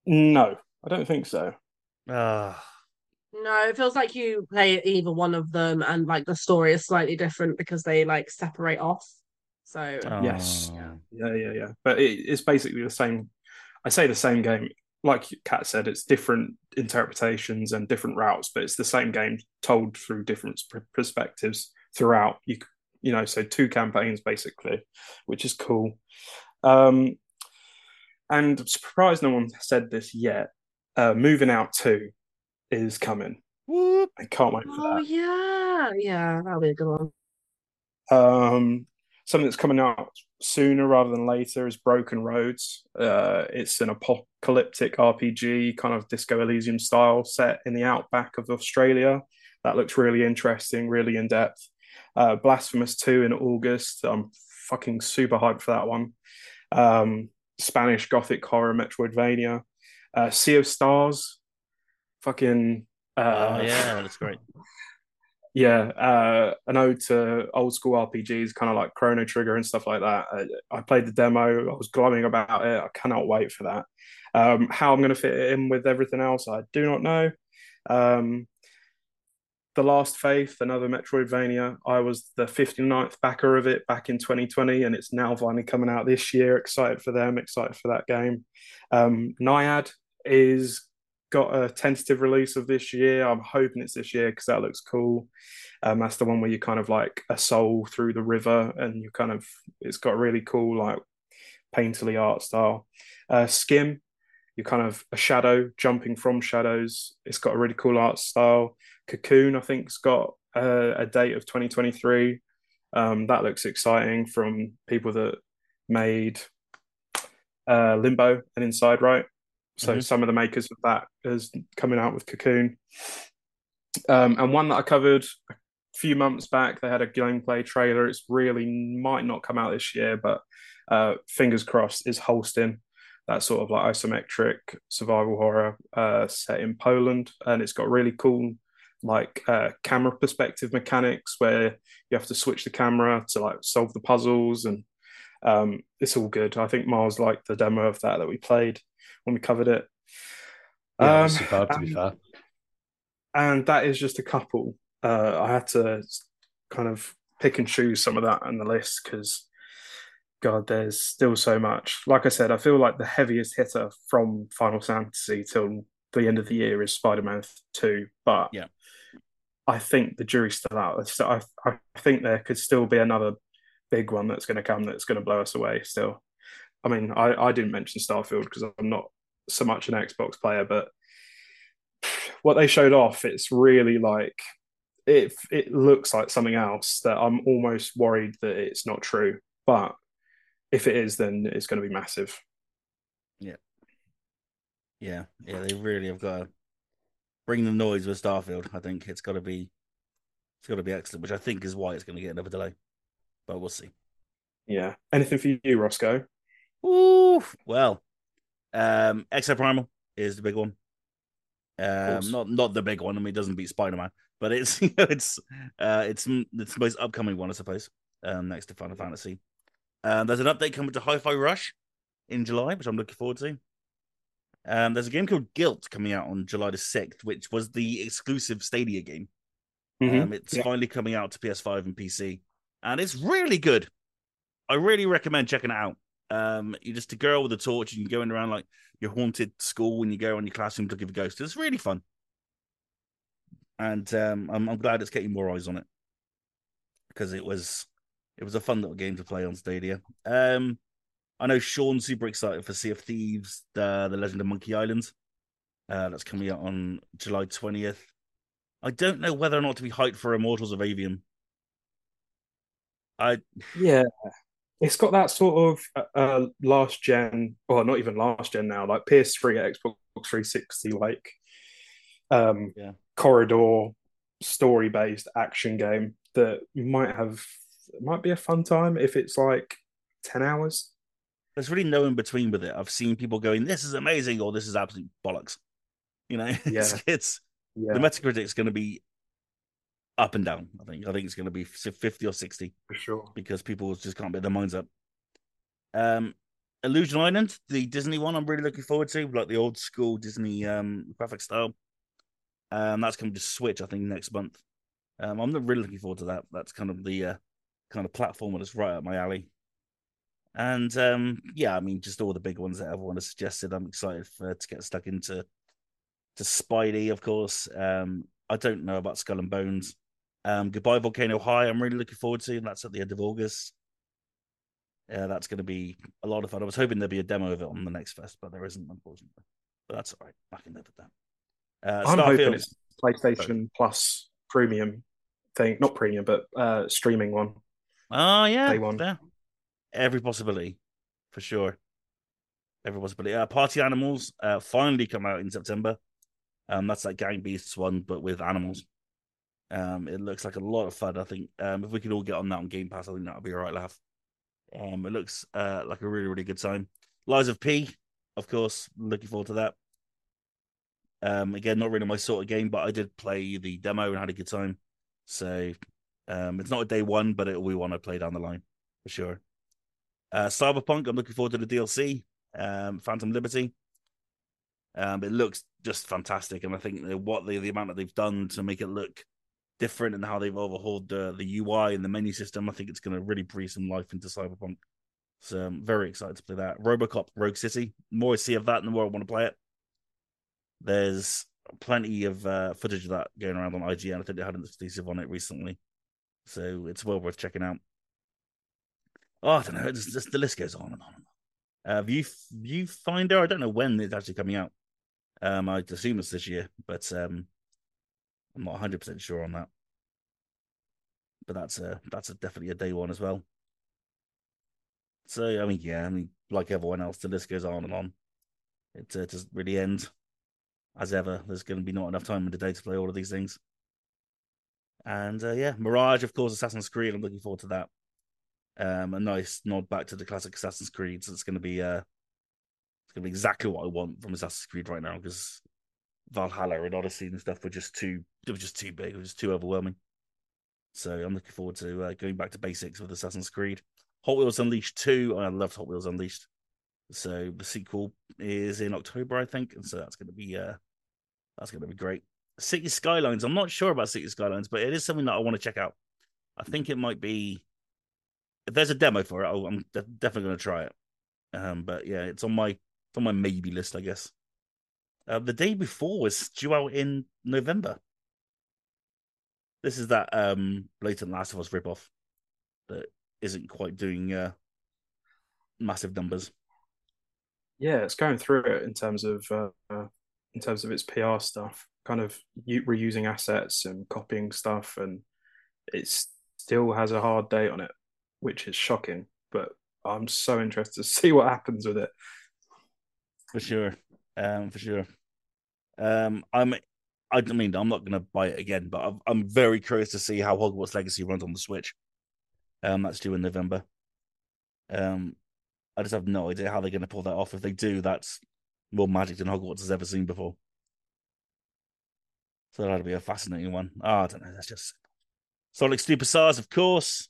no, I don't think so. Ah, No, it feels like you play either one of them, and like the story is slightly different because they like separate off. So Yes. oh. Yeah, yeah, yeah. But it, it's basically the same. I say the same game. Like Kat said, it's different interpretations and different routes, but it's the same game told through different perspectives throughout. You, you know, so two campaigns basically, which is cool. Um, and I'm surprised no one said this yet. Uh, moving out two is coming. Whoop. I can't wait for Oh that. yeah, yeah, that'll be a good one. Um, something that's coming out sooner rather than later is Broken Roads. Uh, it's an apocalyptic RPG, kind of Disco Elysium style, set in the outback of Australia. That looks really interesting, really in depth. Uh, Blasphemous 2 in August. I'm fucking super hyped for that one. Um, Spanish Gothic horror Metroidvania. Uh, sea of Stars. Fucking. Uh, oh yeah, that's great. yeah, uh, an ode to old school RPGs, kind of like Chrono Trigger and stuff like that. I, I played the demo. I was glowing about it. I cannot wait for that. Um, how I'm going to fit it in with everything else, I do not know. Um, the Last Faith, another Metroidvania. I was the 59th backer of it back in 2020, and it's now finally coming out this year. Excited for them, excited for that game. Um, Naiad is got a tentative release of this year. I'm hoping it's this year because that looks cool. Um, that's the one where you kind of like a soul through the river, and you kind of it's got a really cool like painterly art style. Uh, SCHiM, you're kind of a shadow jumping from shadows. It's got a really cool art style. Cocoon, I think, has got a, a date of 2023. Um, that looks exciting from people that made uh, Limbo and Inside Right. So Mhm. some of the makers of that is coming out with Cocoon. Um, and one that I covered a few months back, they had a gameplay trailer. It's really might not come out this year, but uh, fingers crossed, is Holstin. That sort of like isometric survival horror uh, set in Poland, and it's got really cool like uh, camera perspective mechanics where you have to switch the camera to like solve the puzzles, and um, it's all good. I think Mars liked the demo of that that we played when we covered it. Yeah, Um, superb to be and- fair. and that is just a couple. Uh, I had to kind of pick and choose some of that on the list because, God, there's still so much. Like I said, I feel like the heaviest hitter from Final Fantasy till the end of the year is Spider Man 2. But Yeah. I think the jury's still out. So I, I think there could still be another big one that's going to come that's going to blow us away still. I mean, I, I didn't mention Starfield because I'm not so much an Xbox player, but what they showed off, it's really like it. It looks like something else that I'm almost worried that it's not true. But if it is, then it's going to be massive. Yeah, yeah, Yeah. they really have got to bring the noise with Starfield. I think it's got to be, it's got to be excellent, which I think is why it's going to get another delay. But we'll see. Yeah. Anything for you, Rossko? Ooh, well, um, Exoprimal is the big one. Um, not not the big one. I mean, it doesn't beat Spider Man, but it's you know, it's uh, it's it's the most upcoming one, I suppose. Um, next to Final Fantasy. Um, there's an update coming to Hi-Fi Rush in July, which I'm looking forward to. Um, there's a game called Gylt coming out on July the sixth, which was the exclusive Stadia game. Mhm. Um, it's Yeah. finally coming out to PS5 and PC, and it's really good. I really recommend checking it out. Um, you're just a girl with a torch, and you're going around like your haunted school, and you go on your classroom looking for ghosts. It's really fun, and um, I'm, I'm glad it's getting more eyes on it because it was it was a fun little game to play on Stadia. Um, I know Sean's super excited for Sea of Thieves, the the Legend of Monkey Island. Uh, that's coming out on July 20th. I don't know whether or not to be hyped for Immortals of Aveum. I Yeah. It's got that sort of uh, uh, last gen, or not even last gen now, like PS3, Xbox 360, like um, Yeah. corridor story based action game that you might have might be a fun time if it's like 10 hours. there's really no in between with it. I've seen people going, "This is amazing," or "This is absolute bollocks." You know, it's, Yeah. it's Yeah, the Metacritic's going to be up and down. I think. I think it's going to be fifty or sixty for sure. because people just can't get their minds up. Um, Illusion Island, the Disney one, I'm really looking forward to, like the old school Disney um graphic style. Um, that's coming to Switch, I think, next month. Um, I'm not really looking forward to that. That's kind of the uh, kind of platform that's right up my alley. And um, yeah, I mean, just all the big ones that everyone has suggested. I'm excited for to get stuck into to Spidey, of course. Um, I don't know about Skull and Bones. Um, Goodbye Volcano High. I'm really looking forward to. That's at the end of August. Yeah, that's going to be a lot of fun. I was hoping there'd be a demo of it on the next fest, but there isn't, unfortunately. But that's all right. I can live with that. Uh, I'm hoping it's PlayStation Plus premium thing, not premium, but uh, streaming one. Oh yeah, Day one. yeah. Every possibility, for sure. Every possibility. Uh, Party Animals uh, finally come out in September. Um, that's like Gang Beasts one, but with animals. Um, it looks like a lot of fun. I think um, if we could all get on that on Game Pass, I think that would be a right laugh. Um, it looks uh like a really really good time. Lies of P, of course, looking forward to that. Um, again, not really my sort of game, but I did play the demo and had a good time. So, um, it's not a day one, but be one I play down the line for sure. Uh, Cyberpunk, I'm looking forward to the DLC. Um, Phantom Liberty. Um, it looks just fantastic, and I think what the the amount that they've done to make it look different and how they've overhauled the the UI and the menu system, I think it's going to really breathe some life into Cyberpunk. So I'm very excited to play that. RoboCop Rogue City. The more I see of that, the more I want to play it. There's plenty of uh, footage of that going around on IGN. I think they had an exclusive on it recently, so it's well worth checking out. Oh, I don't know. It's just, the list goes on and on and on. Uh, View Viewfinder. I don't know when it's actually coming out. Um, I assume it's this year, but um, I'm not 100 percent sure on that. But that's a that's a, definitely a day one as well. So I mean, yeah, I mean, like everyone else, the list goes on and on. It uh, doesn't really end. As ever, there's going to be not enough time in the day to play all of these things. And uh, yeah, Mirage, of course, Assassin's Creed. I'm looking forward to that. Um, a nice nod back to the classic Assassin's Creed. So it's going to be uh, it's going to be exactly what I want from Assassin's Creed right now because Valhalla and Odyssey and stuff were just too it was just too big. It was too overwhelming. So I'm looking forward to uh, going back to basics with Assassin's Creed. Hot Wheels Unleashed 2. I loved Hot Wheels Unleashed. So the sequel is in October, I think, and so that's going to be uh, that's going to be great. City Skylines. I'm not sure about City Skylines, but it is something that I want to check out. I think it might be if there's a demo for it, I'll, I'm de- definitely going to try it. Um, but yeah, it's on my it's on my maybe list, I guess. Uh, the day before was due out in November. This is that um blatant Last of Us ripoff that isn't quite doing uh massive numbers. Yeah, it's going through it in terms of uh, in terms of its PR stuff. Kind of reusing assets and copying stuff, and it still has a hard date on it, which is shocking. But I'm so interested to see what happens with it. for sure. Um, for sure. Um, I'm. I mean, I'm not to buy it again, but I'm, I'm very curious to see how Hogwarts Legacy runs on the Switch. Um, that's due in November. Um, I just have no idea how they're going to pull that off. If they do, that's more magic than Hogwarts has ever seen before. So that'll be a fascinating one. Oh, I don't know. That's just Sonic Superstars, of course.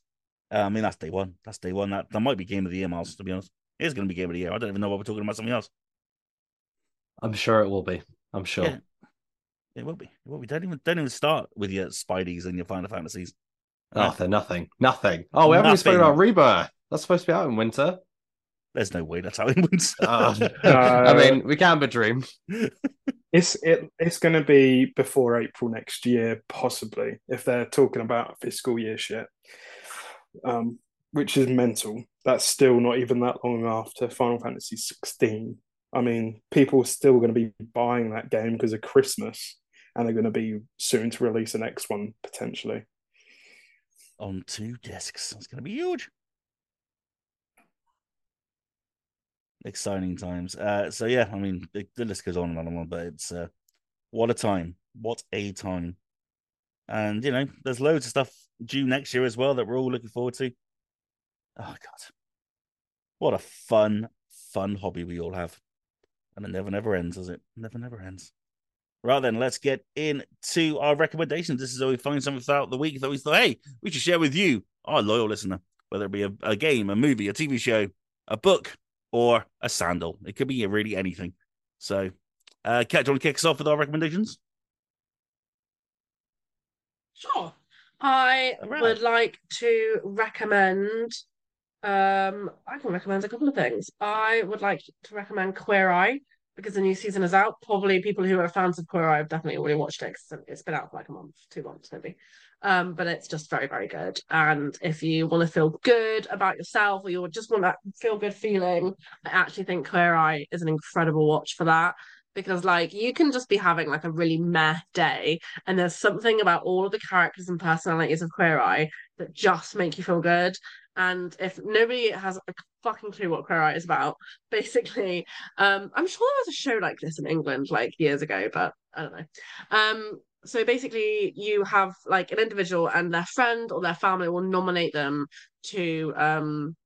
Uh, I mean, that's day one. That's day one. That that might be game of the year, Miles. To be honest, it is going to be game of the year. I don't even know why we're talking about something else. I'm sure it will be. I'm sure. Yeah. It will be. It will be. Don't even don't even start with your Spideys and your Final Fantasies. Nothing, nothing, nothing. Oh, we haven't even spoken about Rebirth. That's supposed to be out in winter. There's no way that's how it wins. Uh, Uh, I mean, we can but dream. It's it it's going to be before April next year, possibly, if they're talking about fiscal year shit. Um, which is mental. That's still not even that long after Final Fantasy 16. I mean, people are still going to be buying that game because of Christmas, and they're going to be soon to release the next one potentially. On two discs. It's going to be huge. Exciting times. Uh, so yeah, I mean, the, the list goes on and on and on, but it's uh, what a time! What a time! And you know, there's loads of stuff due next year as well that we're all looking forward to. Oh god, what a fun, fun hobby we all have, and it never, never ends, does it? Never, never ends. Right then, let's get into our recommendations. This is how we find something throughout the week that we thought, hey, we should share with you, our loyal listener, whether it be a, a game, a movie, a TV show, a book, or a sandal. It could be really anything. So, uh, Kat, do you want to kick us off with our recommendations? Sure. I right. would like to recommend. Um, I can recommend a couple of things. I would like to recommend Queer Eye because the new season is out. Probably people who are fans of Queer Eye have definitely already watched it 'cause it's been out for like a month, two months maybe. Um, but it's just very, very good. And if you want to feel good about yourself or you just want that feel good feeling, I actually think Queer Eye is an incredible watch for that. Because like you can just be having like a really meh day and there's something about all of the characters and personalities of Queer Eye that just make you feel good. And if nobody has a fucking clue what Queer Eye is about, basically, um, I'm sure there was a show like this in England like years ago, but I don't know. Um, so basically, you have like an individual and their friend or their family will nominate them to um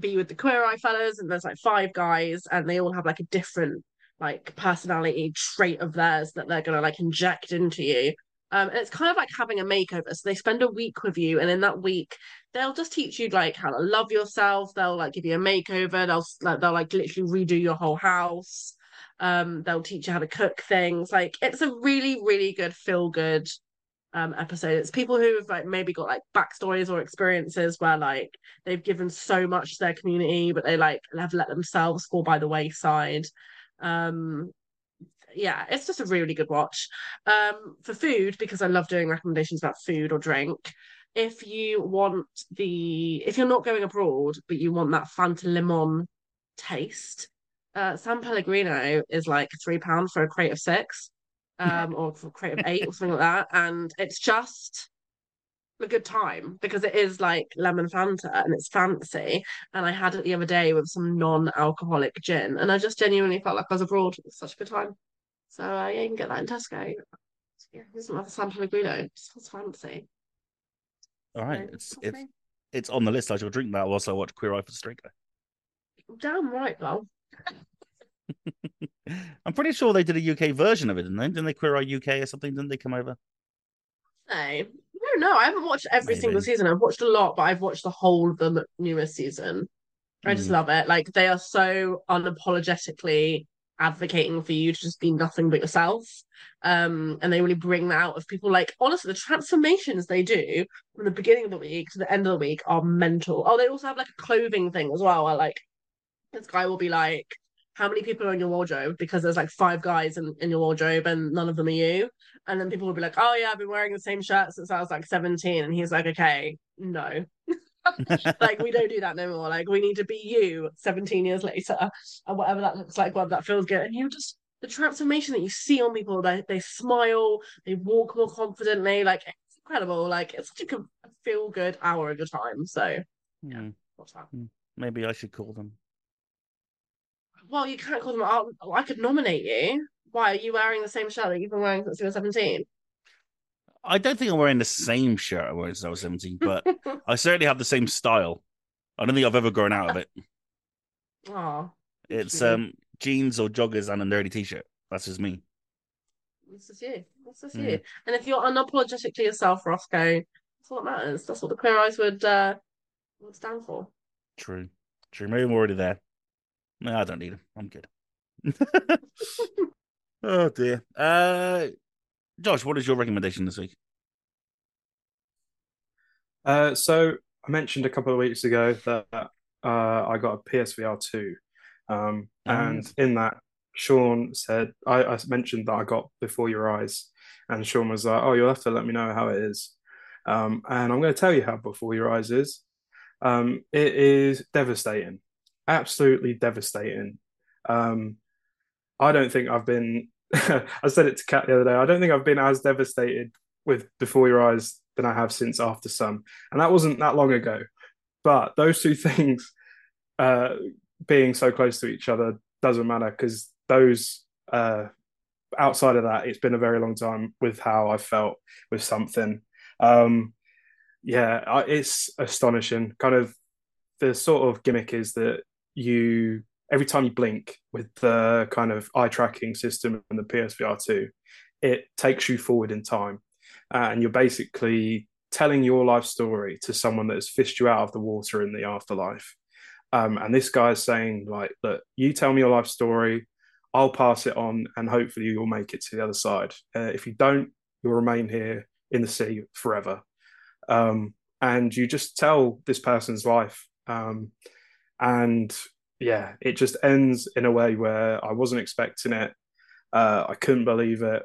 be with the Queer Eye fellas, and there's like five guys, and they all have like a different like personality trait of theirs that they're gonna like inject into you. Um, and it's kind of like having a makeover. So they spend a week with you, and in that week, they'll just teach you like how to love yourself. They'll like give you a makeover. They'll like they'll like literally redo your whole house. Um, they'll teach you how to cook things. Like it's a really, really good feel good um episode. It's people who have like maybe got like backstories or experiences where like they've given so much to their community, but they like have let themselves fall by the wayside. Um yeah, it's just a really good watch. Um, for food, because I love doing recommendations about food or drink. If you want the, if you're not going abroad, but you want that Fanta Limon taste, uh, San Pellegrino is like three pounds for a crate of six, um, or for a crate of eight or something like that, and it's just a good time because it is like lemon Fanta and it's fancy. And I had it the other day with some non-alcoholic gin, and I just genuinely felt like I was abroad. It was such a good time. So uh, yeah, you can get that in Tesco. Yeah, it doesn't have San Pellegrino. It sounds fancy. All right, So, it's it's it's on the list. I shall drink that whilst I watch Queer Eye for Striker. Damn right, well. I'm pretty sure they did a UK version of it, didn't they? Didn't they Queer our UK or something? Didn't they come over? No, no, no. I haven't watched every single season. I've watched a lot, but I've watched the whole of the newest season. I just Mm. love it. Like they are so unapologetically advocating for you to just be nothing but yourself. Um, and they really bring that out of people. Like honestly, the transformations they do from the beginning of the week to the end of the week are mental. Oh, they also have like a clothing thing as well. Where like this guy will be like, "How many people are in your wardrobe?" Because there's like five guys in, in your wardrobe and none of them are you. And then people will be like, "Oh yeah, I've been wearing the same shirt since I was like 17." And he's like, "Okay, no." like we don't do that no more. Like we need to be you 17 years later, and whatever that looks like, whether that feels good. And you just the transformation that you see on people. They they smile, they walk more confidently. Like it's incredible. Like it's such a feel good hour of your time. So hmm. yeah. what's that? Hmm. maybe I should call them. Well, you can't call them out. I could nominate you. Why are you wearing the same shirt that you've been wearing since you were seventeen? I don't think I'm wearing the same shirt I wore since I was 17, but I certainly have the same style. I don't think I've ever grown out of it. Oh, It's um jeans or joggers and a nerdy t-shirt. That's just me. this is you. This is Yeah. you. And if you're unapologetically yourself, Rossko, that's all that matters. That's what the Queer Eyes would uh would stand for. True. True. Maybe I'm already there. No, I don't need them. I'm good. oh dear. Uh Josh, what is your recommendation this week? Uh, so I mentioned a couple of weeks ago that uh, I got a PSVR two, um, Oh, and yes. in that Sean said I, I mentioned that I got Before Your Eyes, and Sean was like, "Oh, you'll have to let me know how it is," um, and I'm going to tell you how Before Your Eyes is. Um, it is devastating, absolutely devastating. Um, I don't think I've been. I said it to Kat the other day. I don't think I've been as devastated with Before Your Eyes than I have since Aftersun, and that wasn't that long ago. But those two things, uh, being so close to each other, doesn't matter because those. Uh, outside of that, it's been a very long time with how I felt with something. Um, yeah, I, it's astonishing. Kind of the sort of gimmick is that you every time you blink with the kind of eye tracking system and the PSVR two, it takes you forward in time, uh, and you're basically telling your life story to someone that has fished you out of the water in the afterlife. Um, and this guy is saying like, look, you tell me your life story, I'll pass it on, and hopefully you'll make it to the other side. Uh, if you don't, you'll remain here in the sea forever. Um, and you just tell this person's life. Um, and yeah, it just ends in a way where I wasn't expecting it. Uh, I couldn't believe it.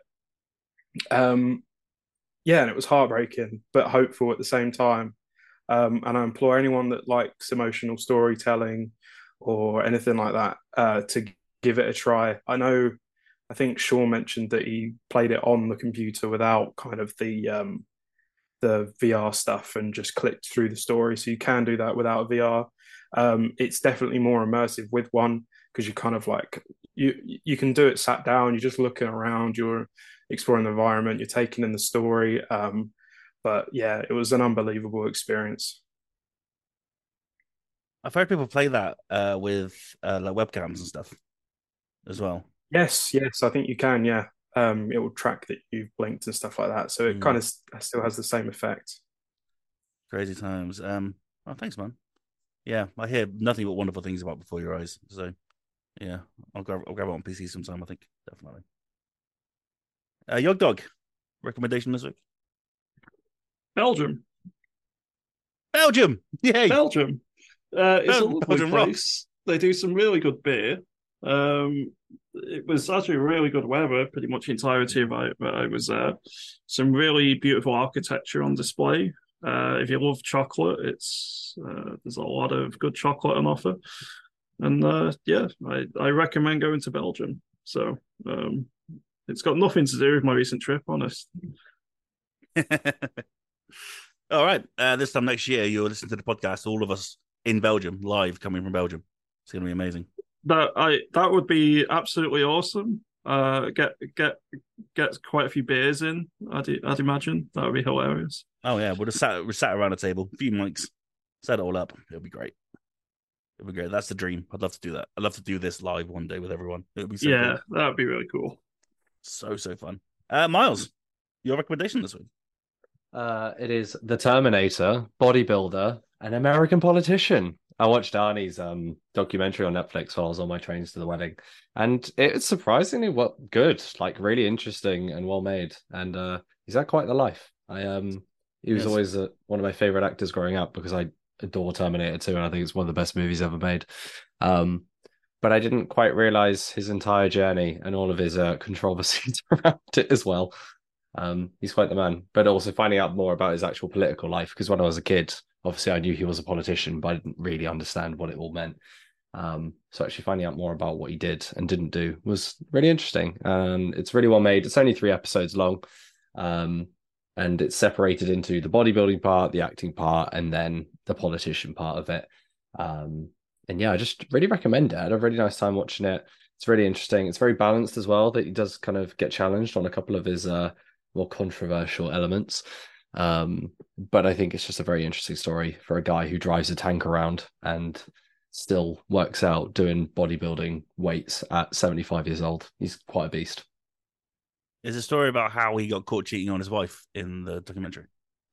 Um, yeah, and it was heartbreaking, but hopeful at the same time. Um, and I implore anyone that likes emotional storytelling or anything like that uh, to give it a try. I know, I think Sean mentioned that he played it on the computer without kind of the um, the VR stuff and just clicked through the story. So you can do that without VR. Um, it's definitely more immersive with one because you kind of like you you can do it sat down. You're just looking around. You're exploring the environment. You're taking in the story. Um, but yeah, it was an unbelievable experience. I've heard people play that uh with uh like webcams and stuff as well. Yes, yes, I think you can. Yeah, um, it will track that you've blinked and stuff like that. So it Mm. kind of still has the same effect. Crazy times. Um oh thanks man. Yeah, I hear nothing but wonderful things about Before Your Eyes. So yeah, I'll grab I'll grab it on PC sometime, I think. Definitely. Uh Yog Dog, recommendation this week. Belgium. Belgium. yeah, Belgium. Uh, it's a lovely Belgium place. rocks. They do some really good beer. Um, it was actually really good weather pretty much the entirety of it. But I was there. Some really beautiful architecture on display. Uh, if you love chocolate, it's uh, there's a lot of good chocolate on offer. And uh, yeah, I, I recommend going to Belgium. So um, it's got nothing to do with my recent trip, honest. All right. Uh, this time next year, you'll listen to the podcast, all of us in Belgium, live coming from Belgium. It's going to be amazing. That I that would be absolutely awesome. Uh, get get get quite a few beers in. I'd I'd imagine that would be hilarious. Oh, yeah. We'll just sat, we're sat around a table, a few mics, set it all up. It'll be great. It'll be great. That's the dream. I'd love to do that. I'd love to do this live one day with everyone. It would be so yeah, cool. that would be really cool. So, so fun. Uh, Miles, your recommendation this week? Uh, it is The Terminator, Bodybuilder, an American politician. I watched Arnie's um documentary on Netflix while I was on my trains to the wedding, and it's surprisingly what good, like really interesting and well made. And uh, he's had quite the life. I um, he was Yes. always uh, one of my favorite actors growing up because I adore Terminator 2, and I think it's one of the best movies ever made. Um, but I didn't quite realize his entire journey and all of his uh, controversies around it as well. Um, he's quite the man, but also finding out more about his actual political life. Because when I was a kid, obviously I knew he was a politician, but I didn't really understand what it all meant. Um, so actually finding out more about what he did and didn't do was really interesting, and it's really well made. It's only three episodes long, um, and it's separated into the bodybuilding part, the acting part, and then the politician part of it. Um, and yeah, I just really recommend it. I had a really nice time watching it. It's really interesting. It's very balanced as well. That he does kind of get challenged on a couple of his uh, more controversial elements. Um, but I think it's just a very interesting story for a guy who drives a tank around and still works out doing bodybuilding weights at 75 years old. He's quite a beast. Is a story about how he got caught cheating on his wife in the documentary.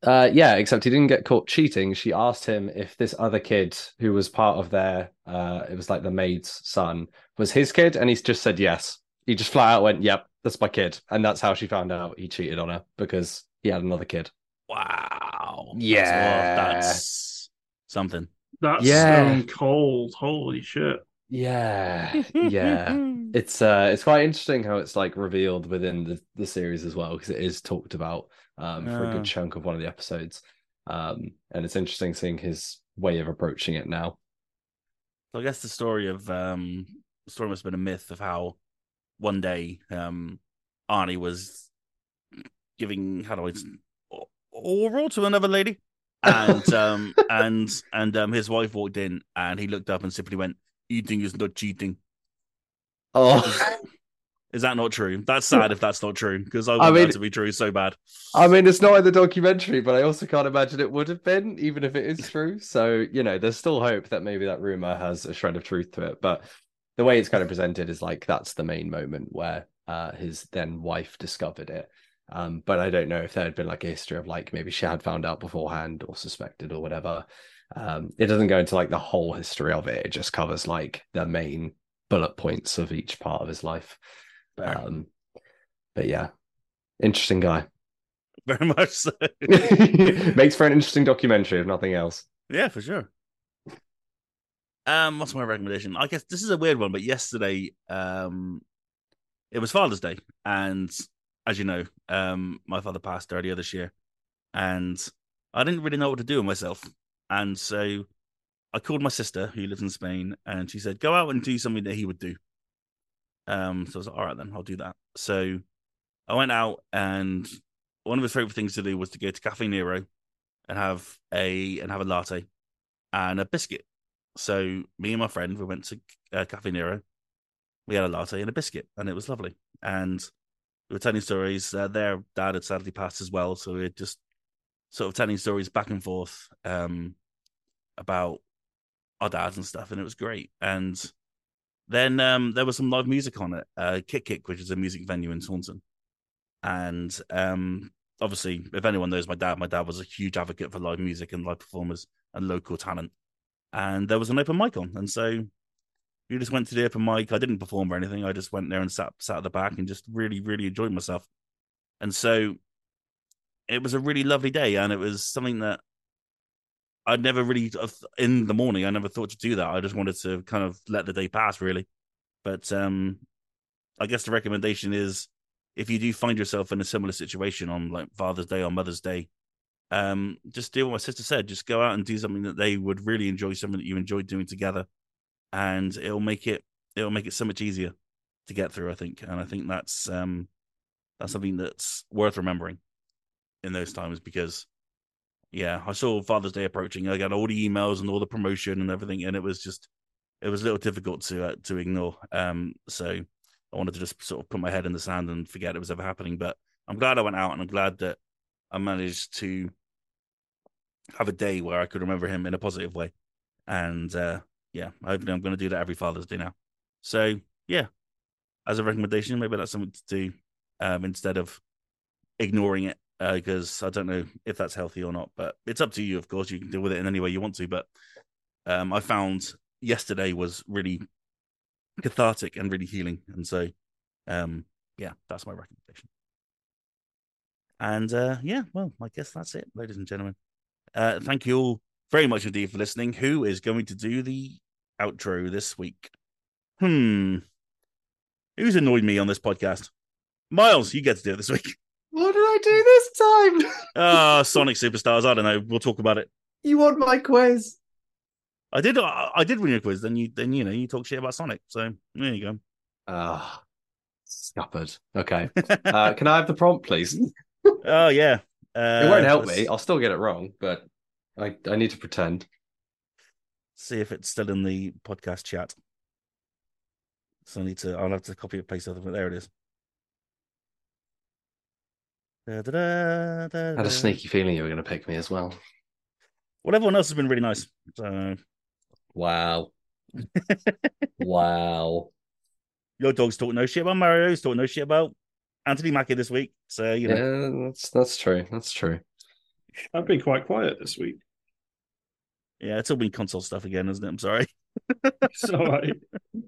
Uh, yeah, except he didn't get caught cheating. She asked him if this other kid who was part of their, uh, it was like the maid's son, was his kid, and he just said yes. He just flat out went, "Yep, that's my kid," and that's how she found out he cheated on her because he had another kid. Wow. Yeah. That's, that's something. That's Yeah. stone cold. Holy shit. Yeah, yeah. it's uh, it's quite interesting how it's like revealed within the the series as well because it is talked about um for a Ah. good chunk of one of the episodes. Um, and it's interesting seeing his way of approaching it now. So I guess the story of um the story must have been a myth of how one day um Arnie was giving how do I oral to another lady. And um and and um his wife walked in and he looked up and simply went, Eating is not cheating. Oh, Is that not true? That's sad if that's not true, because I I want mean- that to be true so bad. I mean, it's not in the documentary, but I also can't imagine it would have been, even if it is true. So, you know, there's still hope that maybe that rumor has a shred of truth to it. But the way it's kind of presented is like that's the main moment where uh, his then wife discovered it. Um, but I don't know if there had been like a history of like maybe she had found out beforehand or suspected or whatever. Um, it doesn't go into like the whole history of it. It just covers like the main bullet points of each part of his life. Um, but yeah, interesting guy. Very much so. Makes for an interesting documentary, if nothing else. Yeah, for sure. Um, what's my recommendation? I guess this is a weird one, but yesterday, um, it was Father's Day, and as you know, um, my father passed earlier this year, and I didn't really know what to do with myself, and so I called my sister who lives in Spain, and she said, "Go out and do something that he would do." Um, so I was like, "All right, then I'll do that." So I went out, and one of his favorite things to do was to go to Caffè Nero and have a and have a latte and a biscuit. So me and my friend we went to uh, Caffè Nero. We had a latte and a biscuit, and it was lovely. And we were telling stories. Uh, their dad had sadly passed as well, so we were just sort of telling stories back and forth um, about our dads and stuff, and it was great. And then um, there was some live music on it. Uh, Kick Kick, which is a music venue in Taunton, and um, obviously, if anyone knows my dad, my dad was a huge advocate for live music and live performers and local talent. And there was an open mic on, and so we just went to the open mic. I didn't perform or anything. I just went there and sat sat at the back and just really, really enjoyed myself. And so it was a really lovely day, and it was something that I'd never really in the morning. I never thought to do that. I just wanted to kind of let the day pass, really. But um, I guess the recommendation is if you do find yourself in a similar situation on like Father's Day or Mother's Day, um, just do what my sister said. Just go out and do something that they would really enjoy, something that you enjoyed doing together, and it'll make it it'll make it so much easier to get through. I think, and I think that's um, that's something that's worth remembering in those times because, yeah, I saw Father's Day approaching. I got all the emails and all the promotion and everything, and it was just it was a little difficult to uh, to ignore. Um, so I wanted to just sort of put my head in the sand and forget it was ever happening. But I'm glad I went out, and I'm glad that I managed to have a day where I could remember him in a positive way. And uh, yeah, hopefully I'm going to do that every Father's Day now. So yeah, as a recommendation, maybe that's something to do um, instead of ignoring it because I don't know if that's healthy or not. But it's up to you, of course. You can deal with it in any way you want to. But um, I found yesterday was really cathartic and really healing, and so um, yeah, that's my recommendation. And uh, yeah, well, I guess that's it, ladies and gentlemen. Uh, thank you all very much indeed for listening. Who is going to do the outro this week? Hmm. Who's annoyed me on this podcast? Miles, you get to do it this week. What did I do this time? Ah, Sonic Superstars. I don't know. We'll talk about it. You want my quiz? I did. I, I did win your quiz. Then you, then you know, you talk shit about Sonic. So there you go. Ah, scuppered. Okay. Uh, can I have the prompt, please? Oh yeah. Uh, it won't help let's me. I'll still get it wrong, but I, I need to pretend. See if it's still in the podcast chat. So I need to. I'll have to copy and paste it. There it is. Da, da, da, da, I had a sneaky feeling you were going to pick me as well. Well, everyone else has been really nice. So Wow. wow. Yog Dog's talking no shit about Mario. He's talking no shit about Anthony Mackie this week. So you know, Yeah, that's that's true. That's true. I've been quite quiet this week. yeah, it's all been console stuff again, isn't it? I'm sorry. It's all right.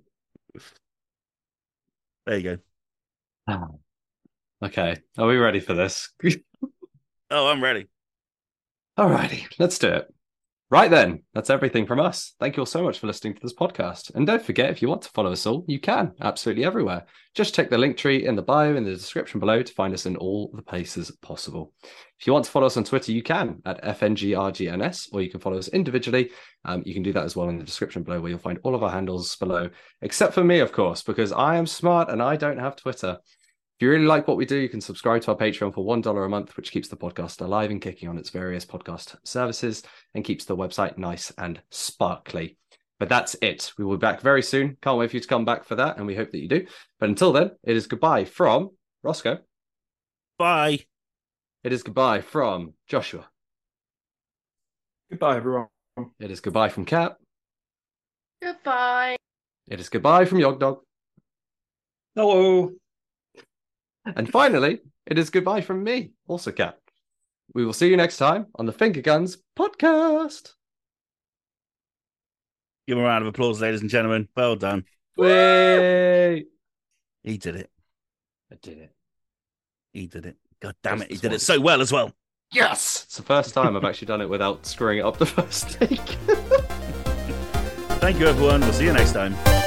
There you go. Okay. Are we ready for this? Oh, I'm ready. All righty, let's do it. Right then, that's everything from us. Thank you all so much for listening to this podcast. And don't forget, if you want to follow us all, you can absolutely everywhere. Just check the link tree in the bio in the description below to find us in all the places possible. If you want to follow us on Twitter, you can at FNGRGNS, or you can follow us individually. Um, you can do that as well in the description below, where you'll find all of our handles below, except for me, of course, because I am smart and I don't have Twitter. If you really like what we do, you can subscribe to our Patreon for $1 a month, which keeps the podcast alive and kicking on its various podcast services and keeps the website nice and sparkly. But that's it. We will be back very soon. Can't wait for you to come back for that, and we hope that you do. But until then, it is goodbye from Rossko. Bye. It is goodbye from Joshua. Goodbye, everyone. It is goodbye from Kat. Goodbye. It is goodbye from Yog Dog. Hello. And finally, it is goodbye from me, also Kat. We will see you next time on the Finger Guns podcast. Give him a round of applause, ladies and gentlemen. Well done. Wait. He did it. I did it. He did it. God damn it. He did it so well as well. Yes! It's the first time I've actually done it without screwing it up the first take. Thank you, everyone. We'll see you next time.